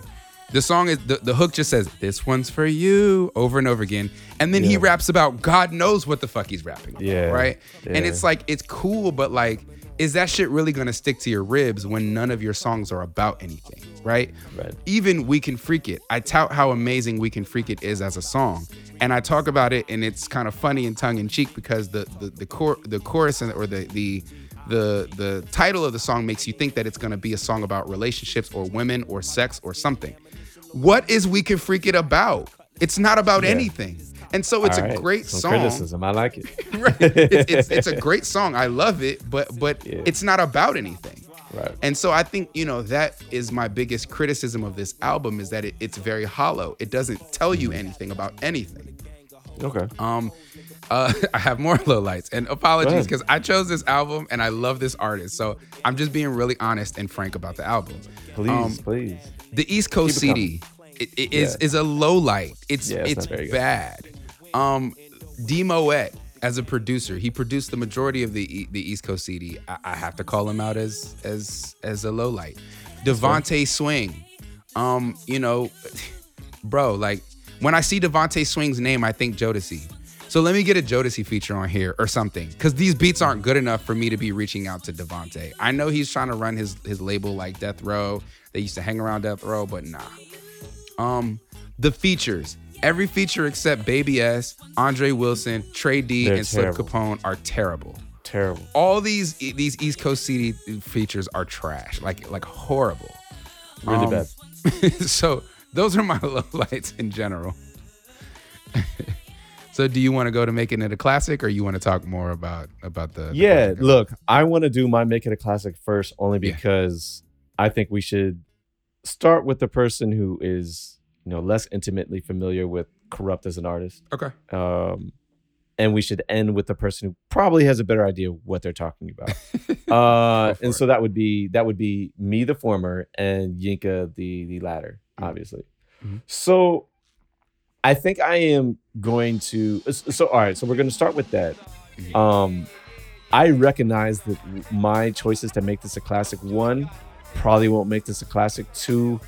The song is the, the hook just says this one's for you over and over again, and then he raps about God knows what the fuck he's rapping. about, Yeah, right. And it's like it's cool, but like, is that shit really gonna stick to your ribs when none of your songs are about anything, right? Right. Even We Can Freak It, I tout how amazing We Can Freak It is as a song, and I talk about it, and it's kind of funny and tongue in cheek because the the the, cor- the chorus and or the the the the title of the song makes you think that it's gonna be a song about relationships or women or sex or something. What is We Can Freak It about? It's not about Yeah. anything. And so it's All a right, great some song. Criticism, I like it. Right. It's, it's, it's a great song. I love it, but but Yeah. it's not about anything. Right. And so I think, you know, that is my biggest criticism of this album is that it, it's very hollow. It doesn't tell you Mm-hmm. anything about anything. Okay. Um, uh, I have more low lights and apologies because I chose this album and I love this artist. So I'm just being really honest and frank about the album. Please, Um, please. The East Coast CD it, it is Yeah. is a low light. It's Yeah, it's it's, not very good. bad. Um, D Moet as a producer, he produced the majority of the E- the East Coast CD. I, I have to call him out as as as a low light. DeVante Swing, um, you know, bro, like when I see DeVante Swing's name, I think Jodeci. So let me get a Jodeci feature on here or something, because these beats aren't good enough for me to be reaching out to DeVante. I know he's trying to run his his label like Death Row. They used to hang around Death Row, but nah. Um, the features. Every feature except Baby S, Andre Wilson, Trey D, They're and Slip. Capone are terrible. Terrible. All these these East Coast CD features are trash, like like horrible. Really Um, bad. so those are my lowlights in general. so do you want to go to making it a classic, or you want to talk more about about the? the Yeah, project? look, I want to do my make it a classic first only Yeah. because I think we should start with the person who is you know less intimately familiar with Kurupt as an artist. Okay. Um, and we should end with the person who probably has a better idea what they're talking about. uh, and so that would be that would be me, the former, and Yinka, the the latter, Mhm. obviously. Mhm. So I think I am going to. So all right, so we're going to start with that. Um, I recognize that my choices to make this a classic. One, probably won't make this a classic. Two,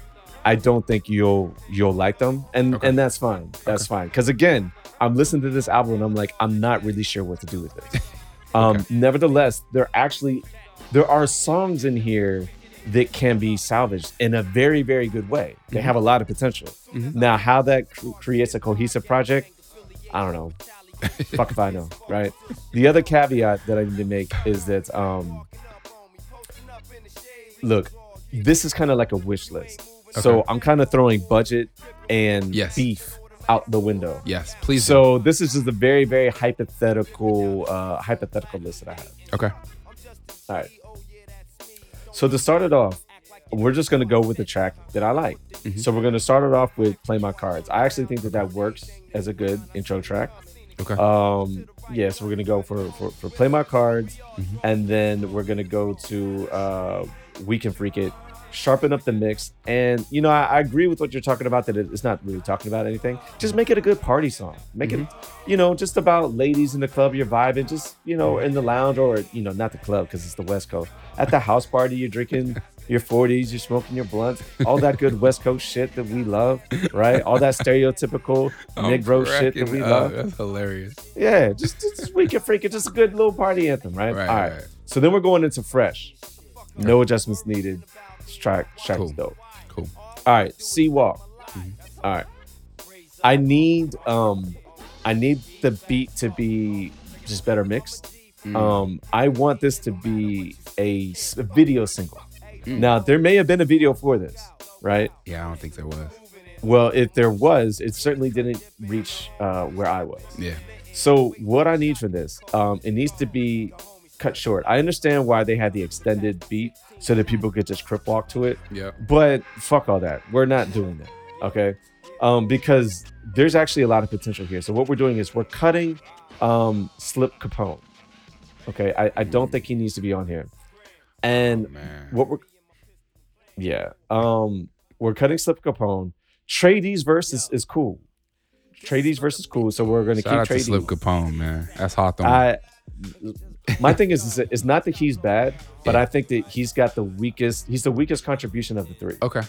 I don't think you'll you'll like them, and Okay. and that's fine. That's fine. Because again, I'm listening to this album and I'm like, I'm not really sure what to do with it. Um, Okay. Nevertheless, there actually there are songs in here that can be salvaged in a very very good way. They Mhm. have a lot of potential. Mhm. Now, how that cr- creates a cohesive project, I don't know. Fuck if I know, right? The other caveat that I need to make is that um look, this is kind of like a wish list. So I'm kind of throwing budget and Yes. beef out the window. Yes, please. do. So this is just a very, very hypothetical, uh, hypothetical list that I have. okay. All right. So to start it off, we're just gonna go with the track that I like. Mhm. So we're gonna start it off with "Play My Cards." I actually think that that works as a good intro track. Okay. Um, yeah, so we're gonna go for for, for "Play My Cards," Mhm. and then we're gonna go to uh, "We Can Freak It." Sharpen up the mix, and you know I, I agree with what you're talking about. That it's not really talking about anything. Just make it a good party song. Make it, mm-hmm. you know, just about ladies in the club. You're vibing, just you know, in the lounge or you know, not the club because it's the West Coast. At the house party, you're drinking your 40s, you're smoking your blunts, all that good West Coast shit that we love, right? All that stereotypical Negro shit that we up. love. That's hilarious. Yeah, just, just, just we can freak it. Just a good little party anthem, right? Right, All right. right. So then we're going into fresh. No adjustments needed. Track, this track is Cool. dope. Cool. All right, C-Walk. Mhm. All right. I need um I need the beat to be just better mixed. Mm. Um I want this to be a video single. Mm. Now there may have been a video for this, right? Yeah, I don't think there was. Well, if there was, it certainly didn't reach uh, where I was. Yeah. So what I need for this, um, it needs to be cut short. I understand why they had the extended beat so that people could just crip walk to it, Yeah. but fuck all that. We're not doing that. Okay. Um, because there's actually a lot of potential here. So what we're doing is we're cutting um Slip Capone. Okay. I, I don't think he needs to be on here. And Man. what we're yeah. Um we're cutting Slip Capone. Trey D's verse is, is cool. Verse is cool. So we're gonna Shout keep out to Slip Capone, man. That's Hawthorne. I my thing is, is it's not that he's bad, but Yeah. I think that he's got the weakest. He's the weakest contribution of the three. okay.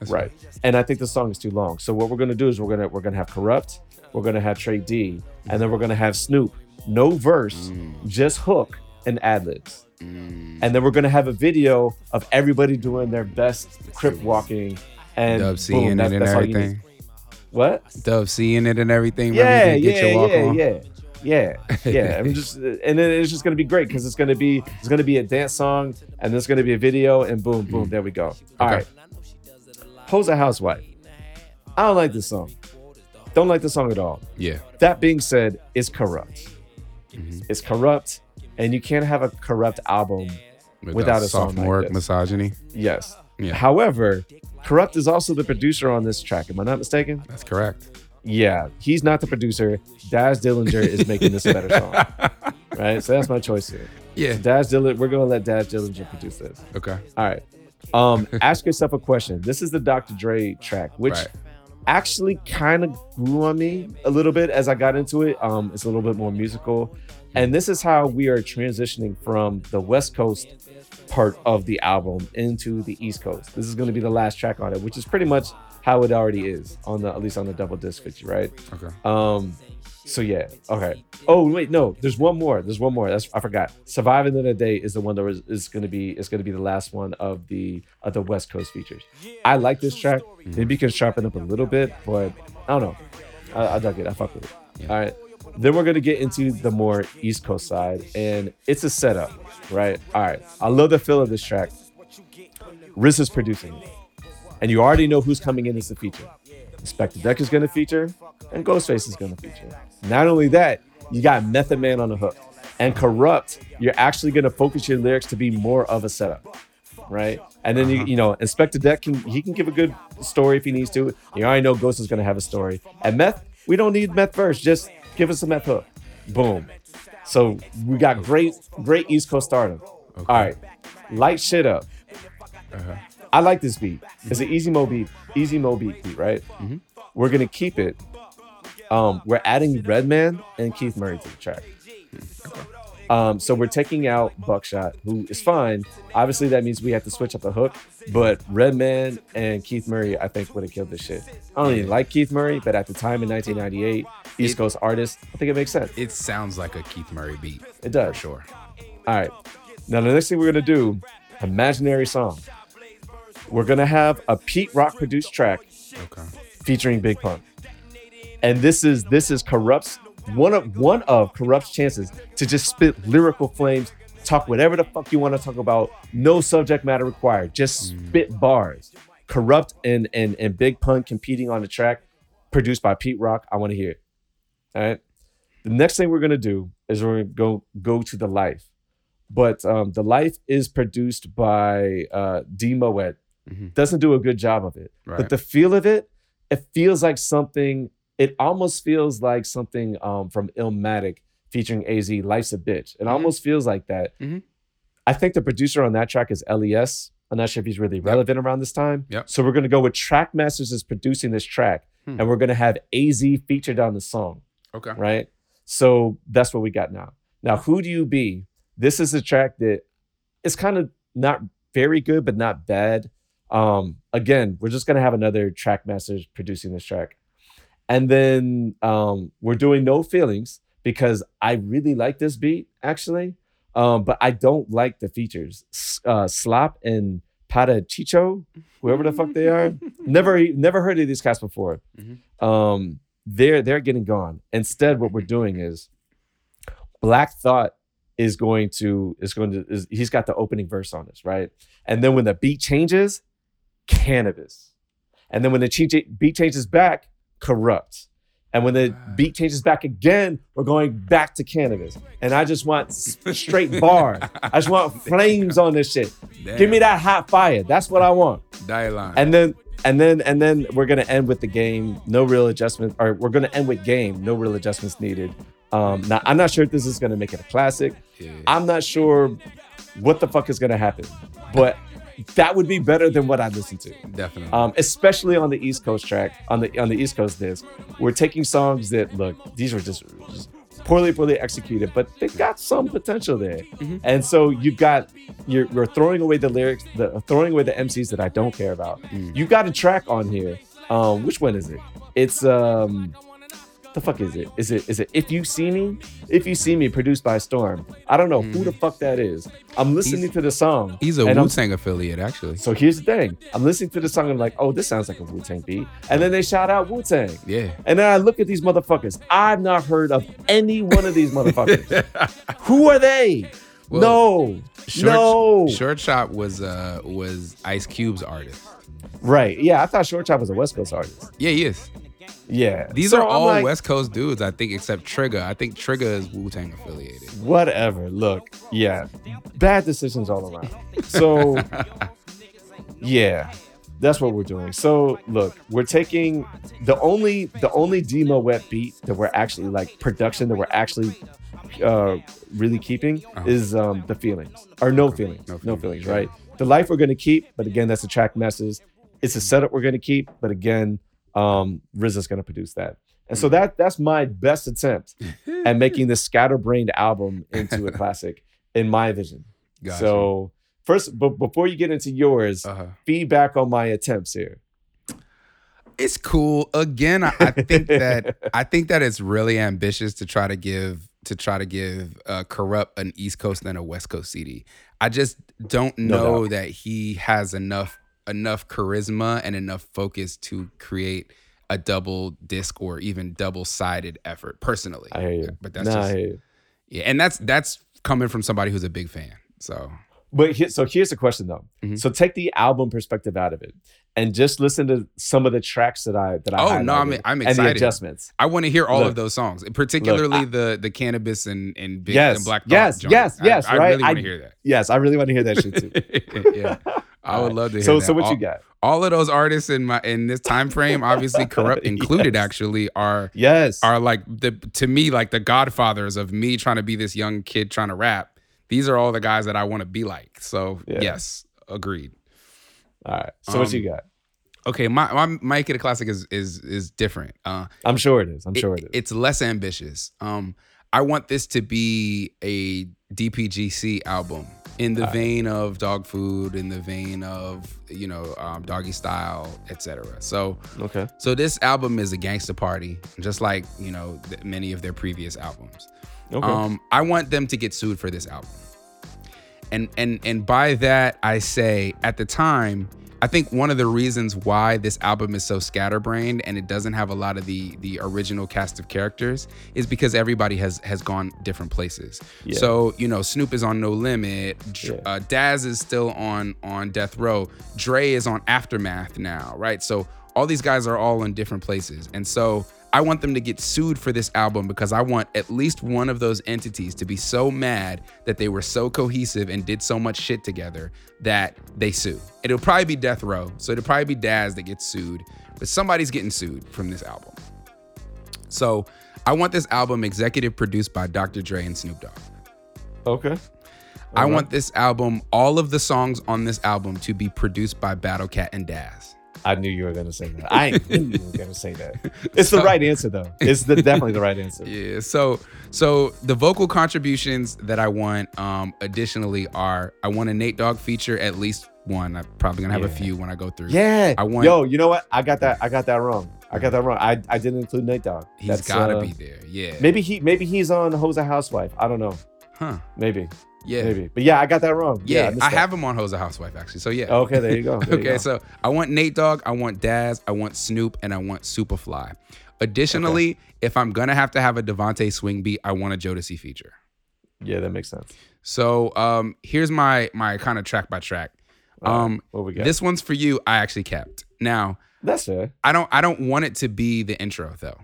That's right. And I think the song is too long. So what we're gonna do is we're gonna we're gonna have Kurupt, we're gonna have Trey D, and then we're gonna have Snoop. No verse, Mm, just hook and ad libs. mm. And then we're gonna have a video of everybody doing their best crip walking and Dub boom, seeing that- it and that's all you need. everything. What? Dub seeing it and everything. yeah, Remember, you didn't yeah, get your walk yeah, yeah, yeah, yeah. I'm just, and then it's just gonna be great because it's gonna be it's gonna be a dance song and there's gonna be a video and boom, boom, there we go. All Okay. right. Ho's a housewife. I don't like this song. Don't like the song at all. Yeah. That being said, it's Kurupt. Mhm. It's Kurupt, and you can't have a Kurupt album. Without a song like sophomore this. misogyny. Yes. Yeah. However, Kurupt is also the producer on this track. Am I not mistaken? That's correct. Yeah, he's not the producer. Daz Dillinger is making this a better song. Right? So that's my choice here. Yeah. Daz Dillinger, we're gonna let Daz Dillinger produce this. Okay. All right. Um, ask yourself a question. This is the Dr. Dre track, which Right. actually kind of grew on me a little bit as I got into it. Um, it's a little bit more musical. And this is how we are transitioning from the West Coast part of the album into the East Coast. This is going to be the last track on it, which is pretty much how it already is on the at least on the double disc feature, right? Okay. Um, so yeah, okay. Oh wait, no, there's one more. There's one more. That's I forgot. Surviving the day is the one that was, is going to be is going to be the last one of the of the West Coast features. I like this track. Maybe you can sharpen up a little bit, but I don't know. I, I dug it. I fuck with it. Yeah. All right. Then we're gonna get into the more East Coast side, and it's a setup, right? All right. I love the feel of this track. Riz is producing it, and you already know who's coming in as the feature. Inspectah Deck is gonna feature, and Ghostface is gonna feature. Not only that, you got Method Man on the hook, and Kurupt. You're actually gonna focus your lyrics to be more of a setup. right? And then you uh-huh. you know, Inspectah Deck can he can give a good story if he needs to. You already know Ghost is gonna have a story. And Meth, we don't need Meth verse. Just give us a Meth hook. Boom. So we got great, great East Coast stardom. All right, light shit up. Uh-huh. I like this beat. It's an easy mo beat, Easy Mo Bee beat, right? We're gonna keep it. Um, we're adding Redman and Keith Murray to the track. Um, so we're taking out Buckshot, who is fine. Obviously, that means we have to switch up the hook. But Redman and Keith Murray, I think, would have killed this shit. I don't even like Keith Murray, but at the time in 1998, East It- Coast artist, I think it makes sense. It sounds like a Keith Murray beat. It does. For sure. All right. Now the next thing we're gonna do, imaginary song. We're gonna have a Pete Rock produced track Okay. featuring Big Pun. And this is this is Kurupt's one of one of Kurupt's chances to just spit lyrical flames, talk whatever the fuck you want to talk about, no subject matter required, just spit bars. Kurupt and and and Big Pun competing on the track, produced by Pete Rock. I want to hear it. All right. The next thing we're gonna do is we're gonna go go to the life, but um, the life is produced by uh, D Moet. Mhm. Doesn't do a good job of it, Right. but the feel of it, it feels like something. It almost feels like something um, from Illmatic featuring Az. Life's a bitch. It almost feels like that. Mhm. I think the producer on that track is Les. I'm not sure if he's really relevant around this time. Yep. So we're gonna go with Trackmasters is producing this track, Hmm. and we're gonna have Az featured on the song Okay. right? So that's what we got now. Now, who do you be? This is a track that is kind of not very good, but not bad. Um, again, we're just gonna have another track master producing this track, and then um, we're doing no feelings because I really like this beat actually, um, but I don't like the features. S- Uh, Slop and Pata Chicho, whoever the fuck they are, never never heard of these cats before. Um, they're they're getting gone. Instead, what we're doing is Black Thought is going to is going to is, he's got the opening verse on this, right? And then when the beat changes, Canibus. And then when the beat changes back, Kurupt. And when the beat changes back again, we're going back to Canibus. And I just want straight bars. I just want flames on this shit. Give me that hot fire. That's what I want Die line. and then and then and then we're gonna end with the game no real adjustments or we're gonna end with game no real adjustments needed um now i'm not sure if this is gonna make it a classic Yeah. i'm not sure what the fuck is gonna happen but that would be better than what i listened to Definitely. um, especially on the East Coast track, on the on the East Coast disc, we're taking songs that look these were just, just poorly poorly executed, but they got some potential there. And so you've got you're, you're throwing away the lyrics, the throwing away the MCs that I don't care about. You got a track on here. Um, which one is it? It's um, the fuck is it? Is it is it If You See Me? If You See Me, produced by Storm. I don't know who the fuck that is. I'm listening He's- to the song. He's a Wu Tang affiliate, actually. so here's the thing. I'm listening to the song and I'm like, oh, this sounds like a Wu Tang beat. And then they shout out Wu Tang. Yeah. And then I look at these motherfuckers. I've not heard of any one of these motherfuckers. Who are they? Well, no. Short, no. Short Chop was uh was Ice Cube's artist. Right. Yeah, I thought Short Chop was a West Coast artist. Yeah, he is. Yeah. These So are I'm all like, West Coast dudes, I think, except Trigger. I think Trigger is Wu Tang affiliated. Whatever. Look, yeah. Bad decisions all around. So yeah. That's what we're doing. So look, we're taking the only the only demo wet beat that we're actually like production that we're actually uh really keeping Uh-huh. is um the feelings or no feelings No no Feelings, feelings, right the life we're going to keep but again that's a track message it's a setup we're going to keep but again um RZA's going to produce that and so that that's my best attempt at making this scatterbrained album into a classic in my vision Gotcha. so first but before you get into yours uh-huh. feedback on my attempts here it's cool. Again, I, I think that I think that it's really ambitious to try to give to try to give uh, Kurupt an East Coast and a West Coast CD. I just don't know doubt. that he has enough enough charisma and enough focus to create a double disc or even double sided effort. Personally, i hear you but that's just I you. yeah, and that's that's coming from somebody who's a big fan. So But here, so here's the question though. Mhm. So take the album perspective out of it, and just listen to some of the tracks that I that I Oh, no, I'm- I'm and the excited. adjustments. I want to hear all Look. of those songs, particularly I- the the Canibus and and big Yes, and black. Yes, joint. yes, I- yes, I, right? really want to hear that. Yes, I really want to hear that shit too. yeah, I would love to hear So that. so what all, you got? all of those artists in my in this time frame, obviously Kurupt included, Yes. actually are Yes. are like the to me like the godfathers of me trying to be this young kid trying to rap. These are all the guys that I want to be like. So Yeah. yes, agreed. All right. So what Um, you got? Okay, my my Make It a Classic is is is different. Uh, I'm sure it is. I'm it- sure it is. It's less ambitious. Um, I want this to be a DPGC album in the Alright. vein of Dogg Food, in the vein of you know um, Doggystyle, etc. So okay. so this album is a gangster party, just like you know th- many of their previous albums. Okay. Um, I want them to get sued for this album. And and and by that I say at the time, I think one of the reasons why this album is so scatterbrained and it doesn't have a lot of the the original cast of characters is because everybody has has gone different places. Yeah. So, you know, Snoop is on No Limit, Yeah. uh, Daz is still on on Death Row, Dre is on Aftermath now, right? So all these guys are all in different places. And so I want them to get sued for this album because I want at least one of those entities to be so mad that they were so cohesive and did so much shit together that they sue. It'll probably be Death Row. So it'll probably be Daz that gets sued, but somebody's getting sued from this album. So I want this album executive produced by Dr. Dre and Snoop Dogg. okay. I want this album, all of the songs on this album to be produced by Battle Cat and Daz. I knew you were gonna say that. I knew you were gonna say that. It's the right answer though. It's the, definitely the right answer. Yeah. So so the vocal contributions that I want um additionally are I want a Nate Dogg feature at least one. I'm probably gonna have a few when I go through. Yeah. I want- Yo, you know what? I got that. I got that wrong. I got that wrong. I, I didn't include Nate Dogg. He's That's, gotta uh, be there. Yeah. Maybe he maybe he's on Hosa Housewife. I don't know. Huh. Maybe. Yeah. Maybe. But yeah, I got that wrong. Yeah. missed I that. have him on Hosa Housewife actually. So yeah. Okay, there you go. There you okay, go. so I want Nate Dogg, I want Daz, I want Snoop, and I want Soopafly. Additionally, if I'm gonna have to have a DeVante Swing beat, I want a Jodeci feature. yeah, that makes sense. So um here's my my kind of track by track. Right, Um what we got? this one's for you, I actually kept. Now, That's fair. I don't I don't want it to be the intro though.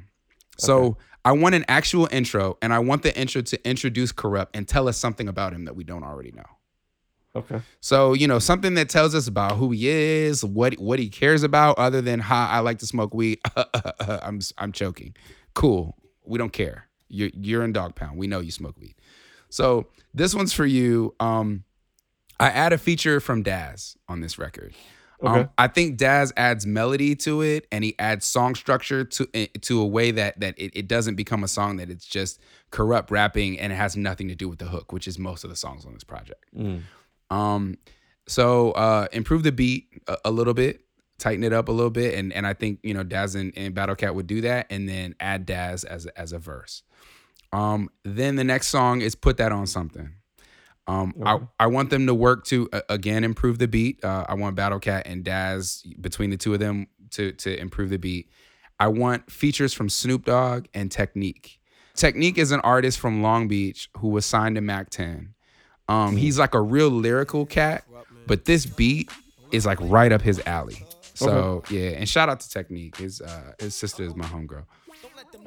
So I want an actual intro and I want the intro to introduce Kurupt and tell us something about him that we don't already know. Okay. So, you know, something that tells us about who he is, what what he cares about other than ha I like to smoke weed. I'm I'm choking. Cool. We don't care. You're you're in Dogg Pound. We know you smoke weed. So, this one's for you. Um I add a feature from Daz on this record. Okay. Um, I think Daz adds melody to it, and he adds song structure to eh, to a way that that it, it doesn't become a song that it's just Kurupt rapping and it has nothing to do with the hook, which is most of the songs on this project. Mm. Um, so uh, improve the beat a, a little bit, tighten it up a little bit, and and I think you know Daz and, and Battle Cat would do that, and then add Daz as a- as a verse. Um, then the next song is put that on something. Um, Okay. I, I want them to work to uh, again improve the beat. Uh, I want Battle Cat and Daz between the two of them to to improve the beat. I want features from Snoop Dogg and Techniec. Techniec is an artist from Long Beach who was signed to Mack 10. Um, he's like a real lyrical cat, but this beat is like right up his alley. So yeah, and shout out to Techniec. His uh, his sister is my homegirl.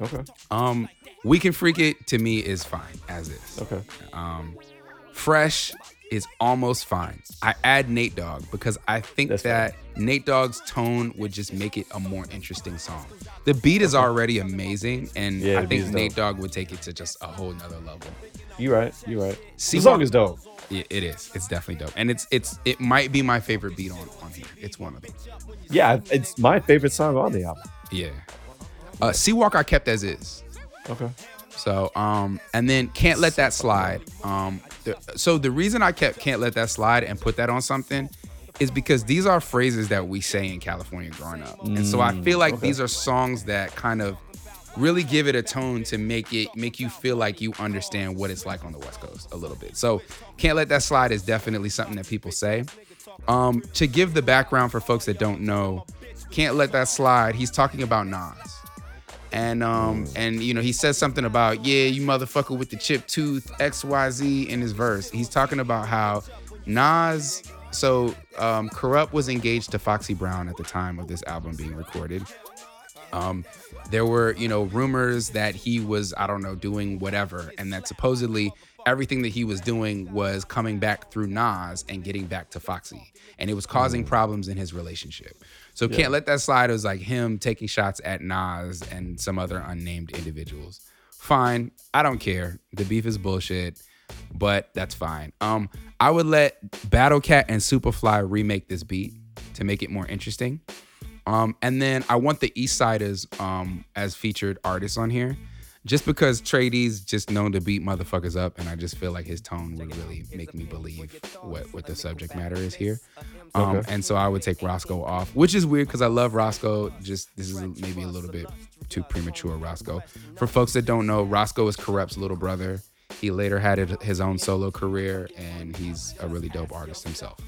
Okay. Um, We Can Freak It to me is fine as is. Okay. Um, Fresh is almost fine. I add Nate Dogg because I think That's that Nate Dogg's tone would just make it a more interesting song. The beat is already amazing, and Yeah, I think Nate. Dogg would take it to just a whole nother level. You're right. You're right. See the song is dope. It, it is. It's definitely dope, and it's it's it might be my favorite beat on on here. It's one of them. Yeah, it's my favorite song on the album. Yeah. Uh, C-Walk I kept as is. Okay. So, um, and then can't let that slide. Um, the, so the reason I kept can't let that slide and put that on something is because these are phrases that we say in California growing up, and so I feel like okay. these are songs that kind of really give it a tone to make it make you feel like you understand what it's like on the West Coast a little bit. So, can't let that slide is definitely something that people say. Um, to give the background for folks that don't know, can't let that slide. He's talking about Nas and um and you know he says something about yeah you motherfucker with the chip tooth xyz in his verse he's talking about how Nas. So um, Kurupt was engaged to Foxy Brown at the time of this album being recorded. Um, there were, you know, rumors that he was, I don't know, doing whatever, and that supposedly everything that he was doing was coming back through Nas and getting back to Foxy, and it was causing problems in his relationship. So can't let that slide. It was like him taking shots at Nas and some other unnamed individuals. Fine, I don't care. The beef is bullshit, but that's fine. Um, I would let Battle Cat and Superfly remake this beat to make it more interesting. Um, and then I want the Eastsidaz um as featured artists on here. Just because Trey D's just known to beat motherfuckers up, and I just feel like his tone would really make me believe what, what the subject matter is here. Um, Okay. And so I would take Roscoe off, which is weird because I love Roscoe. Just this is maybe a little bit too premature, Roscoe. For folks that don't know, Roscoe is Kurupt's little brother. He later had his own solo career, and he's a really dope artist himself.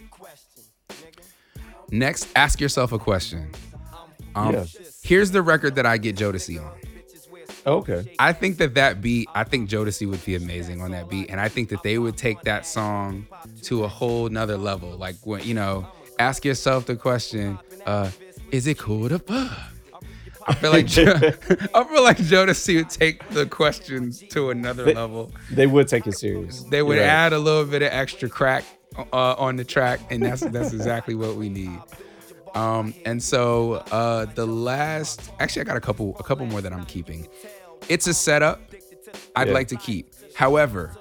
Next, ask yourself a question. Um, Yeah. Here's the record that I get Jodeci on. Okay. I think that that beat, I think Jodeci would be amazing on that beat, and I think that they would take that song to a whole nother level. Like when you know, ask yourself the question: uh, Is it cool to fuck? I feel like Jo- I feel like Jodeci would take the questions to another level. They would take it serious. They would right. add a little bit of extra crack uh, on the track, and that's that's exactly what we need. Um, and so uh, the last, actually, I got a couple, a couple more that I'm keeping. It's a setup I'd Yeah. like to keep. However,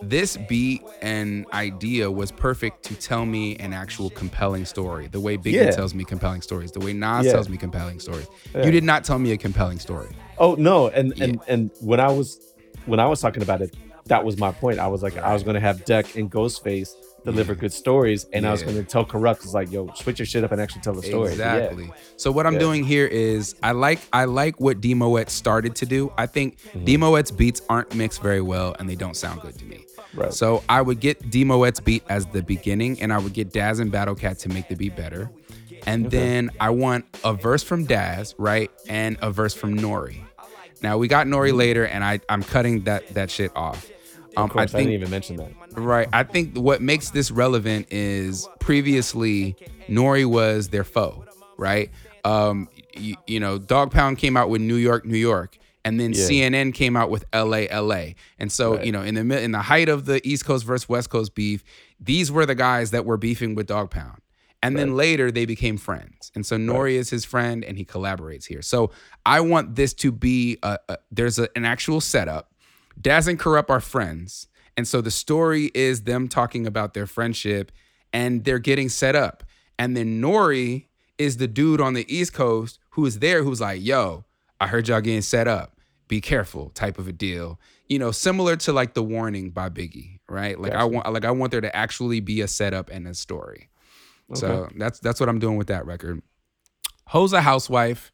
this beat and idea was perfect to tell me an actual compelling story. The way Biggie Yeah. tells me compelling stories, the way Nas Yeah. tells me compelling stories. Yeah. You did not tell me a compelling story. Oh no, and and and when I was when I was talking about it, that was my point. I was like, I was gonna have Deck and Ghostface deliver good stories, and I was gonna tell Kurupt, it's like, yo, switch your shit up and actually tell the story. Yeah. Exactly. So what I'm Yeah. doing here is I like I like what Demoet started to do. I think Mm-hmm. Demoet's beats aren't mixed very well and they don't sound good to me. Right. So I would get Demoet's beat as the beginning and I would get Daz and Battlecat to make the beat better. And then I want a verse from Daz, right? And a verse from Nori. Now we got Nori later and I I'm cutting that that shit off. Um, Of course, I, I didn't even mention that. Right. I think what makes this relevant is previously Nori was their foe, right? Um, you, you know, Dogg Pound came out with New York, New York, and then Yeah. CNN came out with LA, LA. And so, Right. you know, in the in the height of the East Coast versus West Coast beef, these were the guys that were beefing with Dogg Pound. And then later they became friends. And so Nori is his friend and he collaborates here. So I want this to be a, a there's a, an actual setup. Daz and Kurupt our friends. And so the story is them talking about their friendship and they're getting set up. And then Nori is the dude on the East Coast who is there who's like, yo, I heard y'all getting set up. Be careful, type of a deal. You know, similar to like the warning by Biggie, right? Like I want like I want there to actually be a setup and a story. So that's that's what I'm doing with that record. Ho's a housewife.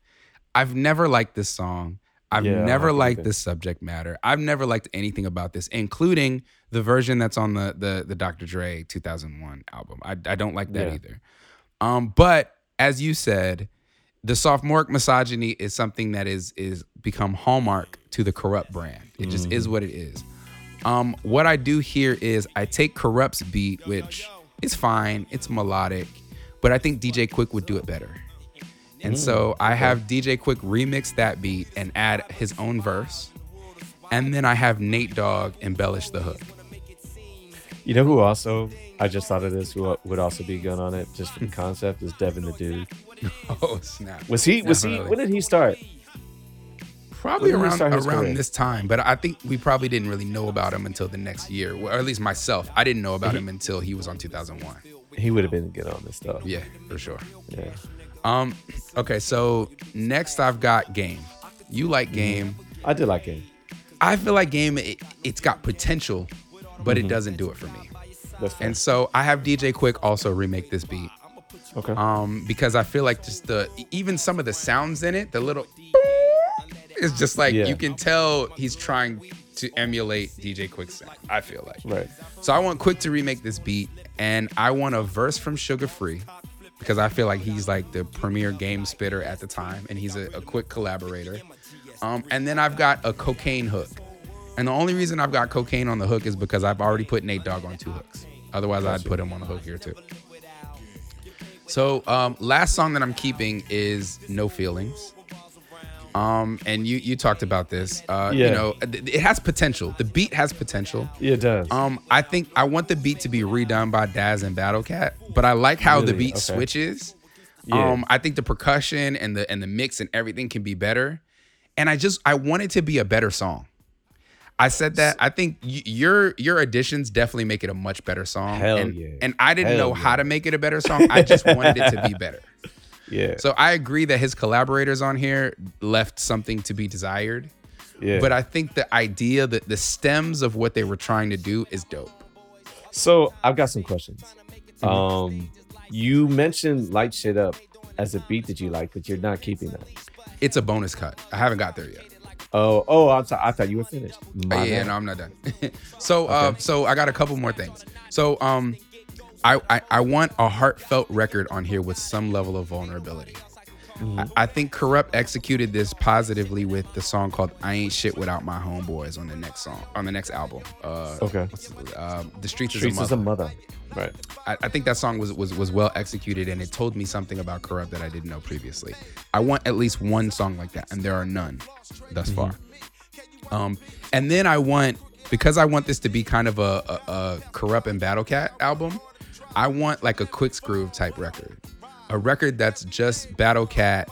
I've never liked this song. I've Yeah, never liked this subject matter. I've never liked anything about this, including the version that's on the the the Dr. Dre 2001 album. I I don't like that Yeah. either. Um, but as you said, the sophomoric misogyny is something that is is become hallmark to the Kurupt brand. It just is what it is. Um, what I do here is I take Kurupt's beat, which is fine, it's melodic, but I think DJ Quik would do it better. And mm, so I have DJ Quik remix that beat and add his own verse. And then I have Nate Dogg embellish the hook. You know who also I just thought of this who would also be good on it just the concept is Devin the Dude. Oh snap! Was he was he when did he start? Probably When around start around career? this time, but I think we probably didn't really know about him until the next year, or at least myself. I didn't know about him until he was on 2001. He would have been good on this stuff. Yeah, for sure. Yeah. Um, okay, so next I've got Game. You like Mm-hmm. Game? I did like game. I feel like Game. It, it's got potential, but Mm-hmm. it doesn't do it for me. That's. And so I have DJ Quik also remake this beat. okay. um because i feel like just the even some of the sounds in it the little it's just like Yeah. you can tell he's trying to emulate DJ Quik's sound i feel like right. so i want quick to remake this beat and i want a verse from Suga Free because i feel like he's like the premier game spitter at the time and he's a, a Quik collaborator um and then i've got a Kokane hook and the only reason i've got Kokane on the hook is because i've already put nate dogg on two hooks Otherwise, I'd put him on the hook here too. So, um, last song that I'm keeping is "No Feelings." Um, and you you talked about this. Uh, Yeah. You know, it has potential. The beat has potential. Yeah, it does. Um, I think I want the beat to be redone by Daz and Battle Cat, but I like how the beat Okay. switches. Yeah. Um, I think the percussion and the and the mix and everything can be better. And I just I want it to be a better song. I said that I think y- your your additions definitely make it a much better song. Hell and, yeah. and I didn't Hell know yeah. how to make it a better song. I just wanted it to be better. Yeah. So I agree that his collaborators on here left something to be desired. yeah. But I think the idea that the stems of what they were trying to do is dope. So I've got some questions. Mm-hmm. Um, you mentioned light shit up as a beat that you like, but you're not keeping that. It's a bonus cut. I haven't got there yet. Oh, oh, I'm sorry. I thought you were finished. Uh, My yeah, bad. no, I'm not done. so, uh, so I got a couple more things. So, um, I, I I want a heartfelt record on here with some level of vulnerability. Mm-hmm. I, I think Kurupt executed this positively with the song called "I Ain't Shit Without My Homeboys" on the next song on the next album. Uh, Okay. um, the streets, Streets is is a a mother. mother. Right. I, I think that song was, was was well executed and it told me something about Kurupt that I didn't know previously. I want at least one song like that, and there are none thus far. Um, and then I want because I want this to be kind of a, a, a Kurupt and Battle Cat album. I want like a quick groove type record, a record that's just Battle Cat,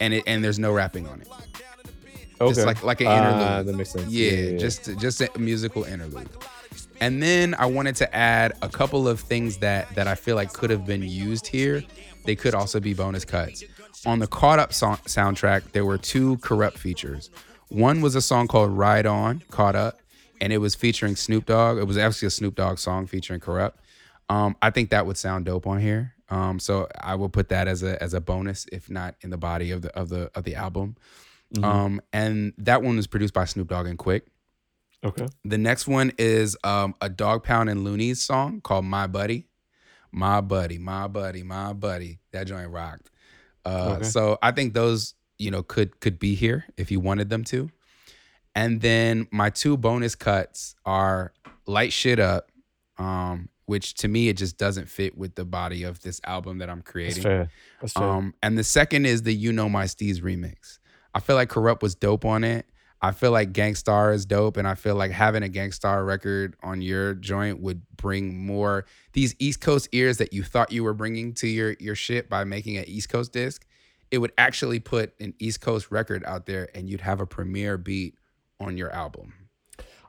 and it and there's no rapping on it. Okay. Just like like an interlude. Ah, that makes sense. Yeah, just just a musical interlude. And then I wanted to add a couple of things that that I feel like could have been used here. They could also be bonus cuts. On the Caught Up song, soundtrack, there were two Kurupt features. One was a song called Ride On, Caught Up, and it was featuring Snoop Dogg. It was actually a Snoop Dogg song featuring Kurupt. Um, I think that would sound dope on here. Um, so I will put that as a as a bonus, if not in the body of the of the of the album. Um, and that one was produced by Snoop Dogg and Quik. okay. The next one is um, a Dogg Pound and Luniz song called My Buddy. My Buddy, My Buddy, My Buddy. That joint rocked. Uh, Okay. So I think those, you know, could could be here if you wanted them to. And then my two bonus cuts are Light Shit Up, um, which to me it just doesn't fit with the body of this album that I'm creating. That's fair. That's fair. Um, and the second is the You Know My Steez remix. I feel like Kurupt was dope on it. I feel like Gang Starr is dope, and I feel like having a Gang Starr record on your joint would bring more these East Coast ears that you thought you were bringing to your your shit by making an East Coast disc. It would actually put an East Coast record out there, and you'd have a Premier beat on your album.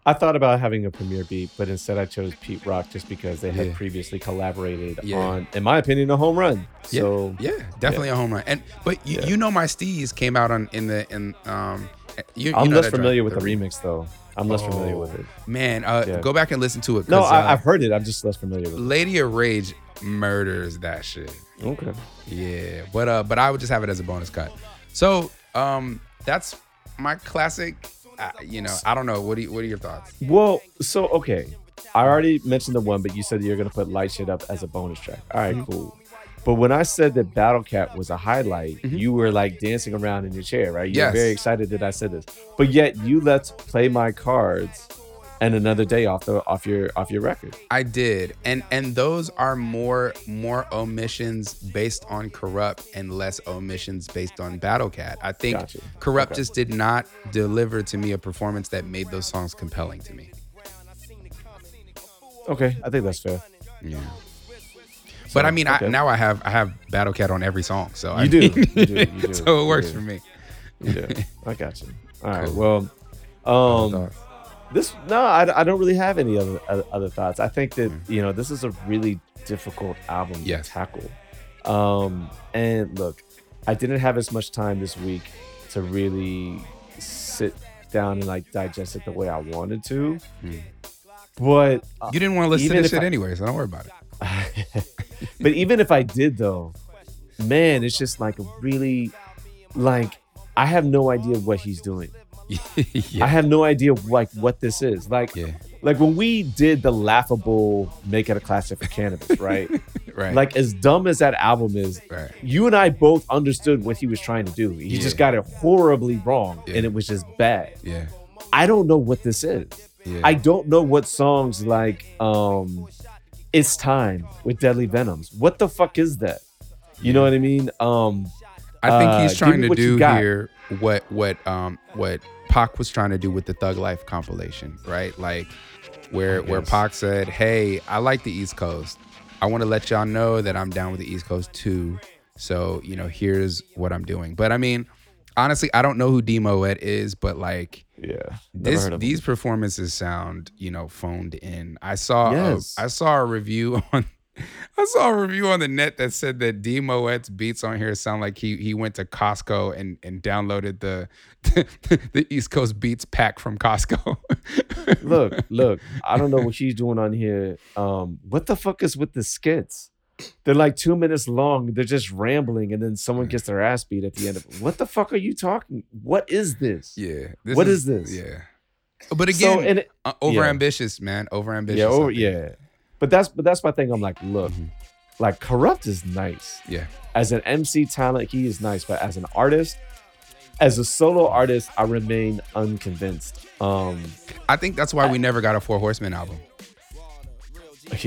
I thought about having a Premier beat, but instead I chose Pete Rock just because they had Yeah. previously collaborated Yeah. on, in my opinion, a home run. Yeah, So yeah, definitely a home run. And but you, you know my Steez came out on in the in um. You, you I'm know less familiar with the re- remix though. I'm less familiar with it. Man, uh, go back and listen to it. No, I, uh, I've heard it. I'm just less familiar with it. Lady of Rage murders that shit. Okay. Yeah, but uh, but I would just have it as a bonus cut. So um, that's my classic. Uh, you know, I don't know. What do you, what are your thoughts? Well, so okay. I already mentioned the one, but you said you're gonna put light shit up as a bonus track. All right, Mm-hmm. cool. But when I said that Battle Cat was a highlight, you were like dancing around in your chair, right? You Mm-hmm. Yes. very excited that I said this. But yet you let's play my cards and another day off the off your off your record. I did, and and those are more more omissions based on Kurupt and less omissions based on Battle Cat. I think Gotcha. Kurupt Okay. just did not deliver to me a performance that made those songs compelling to me. Okay, I think that's fair. Yeah. But I mean, I, now I have I have Battle Cat on every song, so I You do. mean- You do. You do. so it works do. for me. Do. I got you. All right. Cool. Well, um? This no, I, I don't really have any other other, thoughts. I think that you know this is a really difficult album Mm. Yes. to tackle. Um, and look, I didn't have as much time this week to really sit down and like digest it the way I wanted to. But uh, You didn't want to listen to this shit I- anyway, so don't worry about it. but even if I did though, man, it's just like really like I have no idea what he's doing. I have no idea like what this is. Like Yeah. like when we did the laughable make it a classic for Canibus, right? Right. like as dumb as that album is, right. you and I both understood what he was trying to do. He just got it horribly wrong Yeah. and it was just bad. Yeah. I don't know what this is. Yeah. I don't know what songs like um It's Time with Deadly Venoms. What the fuck is that? You know what I mean? Um, I think Uh, he's give trying to do here what what um what Pac was trying to do with the Thug Life compilation, right? Like where oh, where guess. Pac said, "Hey, I like the East Coast. I want to let y'all know that I'm down with the East Coast too. So you know, here's what I'm doing." But I mean, honestly, I don't know who Demo Ed is, but like yeah. This heard of him. these performances sound you know phoned in i saw Yes. a, i saw a review on i saw a review on the net that said that d Moet's beats on here sound like he he went to costco and and downloaded the the east coast beats pack from costco look, look. I don't know what she's doing on here. Um, what the fuck is with the skits? They're like two minutes long. They're just rambling, and then someone gets their ass beat at the end of it. What the fuck are you talking? What is this? yeah What is this? yeah but So, again and it- uh, over ambitious man over ambitious yeah, oh, yeah. But that's but that's my thing. I'm like, look, Mhm. like Kurupt is nice. yeah As an MC talent, he is nice. But as an artist, as a solo artist, I remain unconvinced. Um, i think that's why we never got a four horsemen album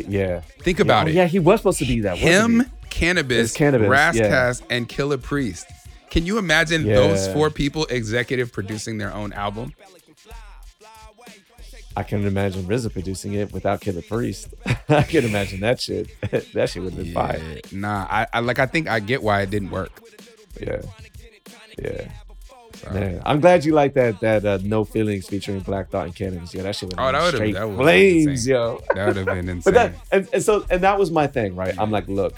yeah. think about yeah, it oh, Yeah, he was supposed to be that. him. Canibus, Canibus, Rascast, and Killah Priest. Can you imagine those four people executive producing their own album? I can imagine RZA producing it without Killah Priest. I can imagine that shit. that shit would have been fire. Nah, I, I like. I think I get why it didn't work. Yeah, yeah. Man, I'm glad you like that. That uh, no feelings featuring Black Thought and Canibus. Yeah, that shit would Oh, have that been straight that been flames, insane. yo. That would have been insane. But that and, and so and that was my thing, right? I'm like, look,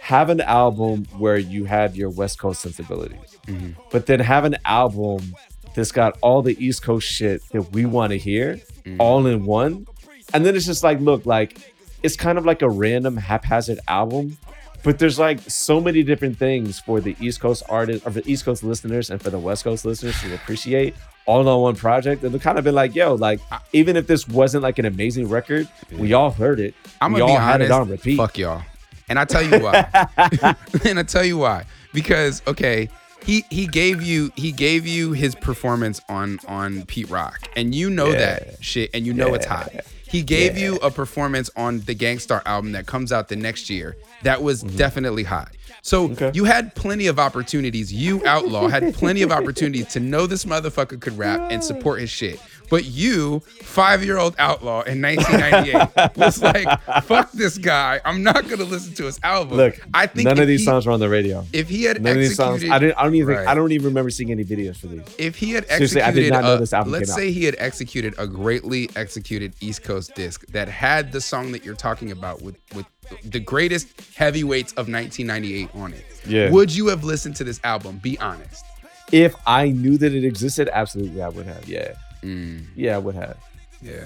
have an album where you had your West Coast sensibilities, Mhm. but then have an album that's got all the East Coast shit that we want to hear Mm. all in one. And then it's just like, look, like it's kind of like a random haphazard album, but there's like so many different things for the East Coast artists or the East Coast listeners and for the West Coast listeners to appreciate all on one project. And they've kind of been like, yo, like even if this wasn't like an amazing record, we all heard it. I'm we all be had it on repeat. Fuck y'all. And I tell you why. and I tell you why. Because okay, he he gave you he gave you his performance on on Pete Rock, and you know that shit, and you know it's hot. He gave you a performance on the Gang Starr album that comes out the next year. That was mm-hmm. definitely hot. So Okay. you had plenty of opportunities. You outlaw had plenty of opportunities to know this motherfucker could rap and support his shit. But you, five year old outlaw in 1998, was like, "Fuck this guy. I'm not gonna listen to his album." Look, I think none of these he- songs were on the radio. If he had None of these songs. I didn't. I don't even. Think, Right. I don't even remember seeing any videos for these. if he had Seriously, executed, I did not know a- this album let's say he had executed a greatly executed East Coast disc that had the song that you're talking about with with the greatest heavyweights of 1998 on it. Yeah. Would you have listened to this album? Be honest. If I knew that it existed, absolutely, I would have. Yeah, Mm, yeah, I would have. yeah.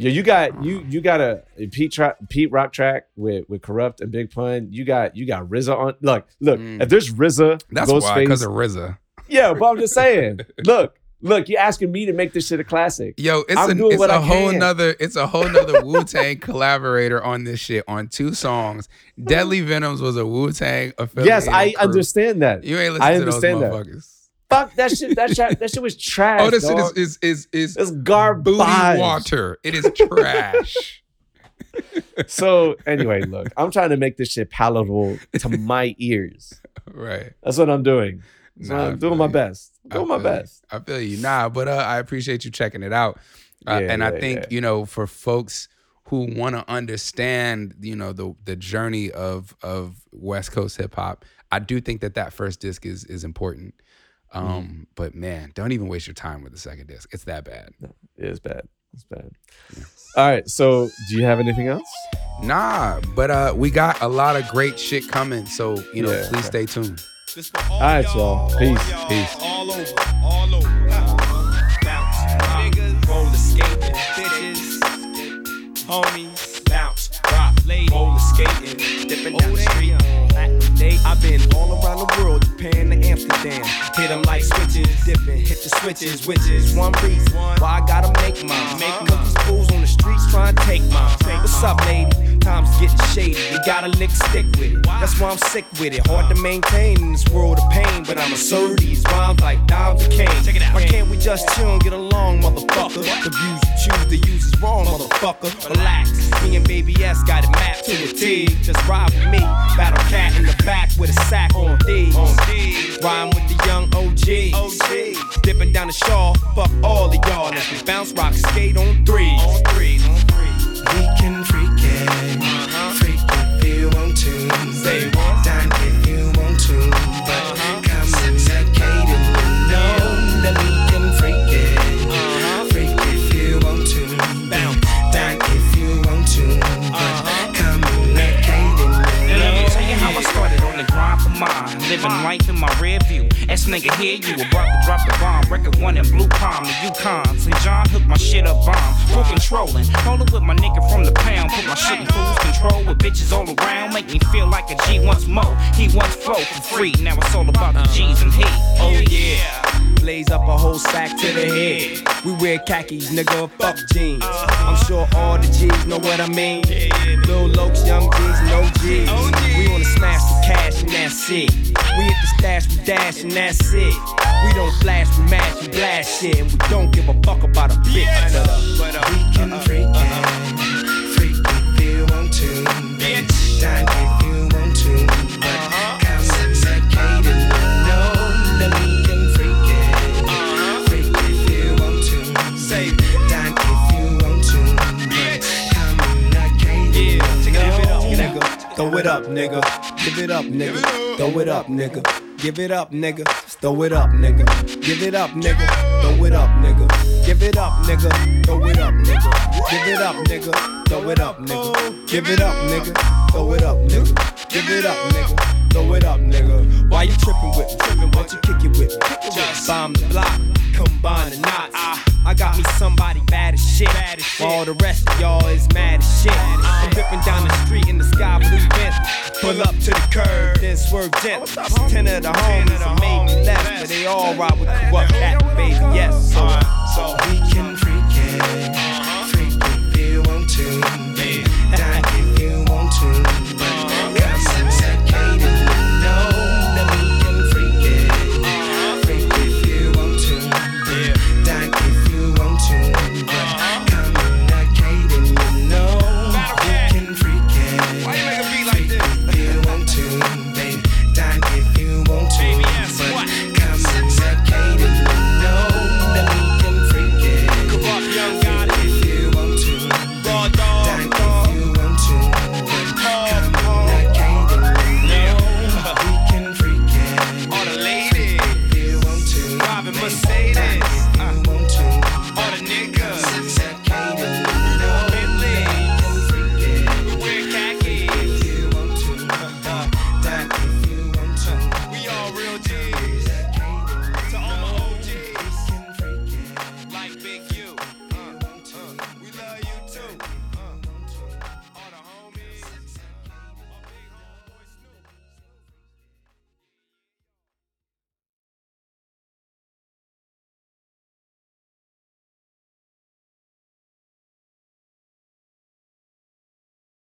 Yeah, you got you you got a Pete tra- Pete Rock track with with Kurupt and Big Pun. You got you got RZA on. Look, look. Mm. If there's RZA, That's why, because Ghostface, of RZA. yeah. But I'm just saying. look, look. You're asking me to make this shit a classic. Yo, it's, I'm a, it's a whole can. nother it's a whole nother Wu Tang collaborator on this shit on two songs. Deadly Venoms was a Wu Tang affiliate. Yes, I understand that. You ain't I listening to those understand that. Fuck that shit. That shit. That shit was trash. Oh, this shit is is is is It's garbage. water. It is trash. So anyway, look, I'm trying to make this shit palatable to my ears. right. That's what I'm doing. So Nah, I'm doing my you. best. I doing my feel you. best. I feel you. Nah, but uh, I appreciate you checking it out. Uh, Yeah, and I think yeah. you know for folks who want to understand, you know, the the journey of of West Coast hip hop, I do think that that first disc is is important. Um, Mm-hmm. but man, don't even waste your time with the second disc. It's that bad. It is bad. It's bad. All right. So, do you have anything else? Nah, but uh, we got a lot of great shit coming. So you know, Yeah. please stay tuned. This for all, right, y'all. all Peace. y'all, Peace. All over, all over. Bounce, niggas, roller skating, bitches, homies, bounce, rock, ladies, roller skating, dipping down the street. Day, I've been all around the world, Japan to Amsterdam. Hit 'em like switches, dipping, hit the switches, which is one reason why I gotta make mine. Make these fools on the streets trying to take mine. What's up, lady? Time's getting shady, you gotta lick stick with it. That's why I'm sick with it. Hard to maintain in this world of pain, but I'm assert these rhymes like dimes of cane. Check it out. Why can't we just chill and get along, motherfucker? The views you choose to use is wrong, motherfucker. Relax, me and Baby S got it mapped to a T. Just ride with me, battle cat in the back with a sack on D. Rhyme with the young OGs. OG. Dipping down the shaw, fuck all of y'all. As we bounce, rock, skate on three. On threes, on threes. We can freak it, uh-huh. freak if you want to. Say mine. Living life in my rear view. S nigga, hear you about to drop the bomb. Record one in Blue Palm, the Yukon. St. John hooked my shit up bomb. Full controlling. Rolling with my nigga from the pound. Put my shit in cruise control with bitches all around. Make me feel like a G once more. He once flow for free. Now it's all about the G's and he. Oh yeah. Blaze up a whole sack to the head. We wear khakis, nigga, fuck jeans. I'm sure all the G's know what I mean. Lil Lokes, young G's, no G's. We wanna smash the cash and that's it. We hit the stash, we dash and that's it. We don't flash, we mash, we blast shit. And we don't give a fuck about a bitch. But, uh, We can freak it, It up, nigga. Give it up, nigga. Throw it up, nigga. Give it up, nigga. Throw it up, nigga. Give it up, nigga. Throw it up, nigga. Give it up, nigga. Throw it up, nigga. Give it up, nigga. Throw it up, nigga. Give it up, nigga. Throw it up, nigga. Give it up, nigga. Throw it up, nigga. Why you tripping with me? Tripping, why you kick it with me? Just bomb the block, combine the knots. I got me somebody bad as shit. While all the rest of y'all is mad as shit. I'm ripping down the street in the sky blue vent. Pull up to the curb, then swerve gent. Ten of the homies that made me left, but they all ride with Kurupt cat, baby. Yes, so, so We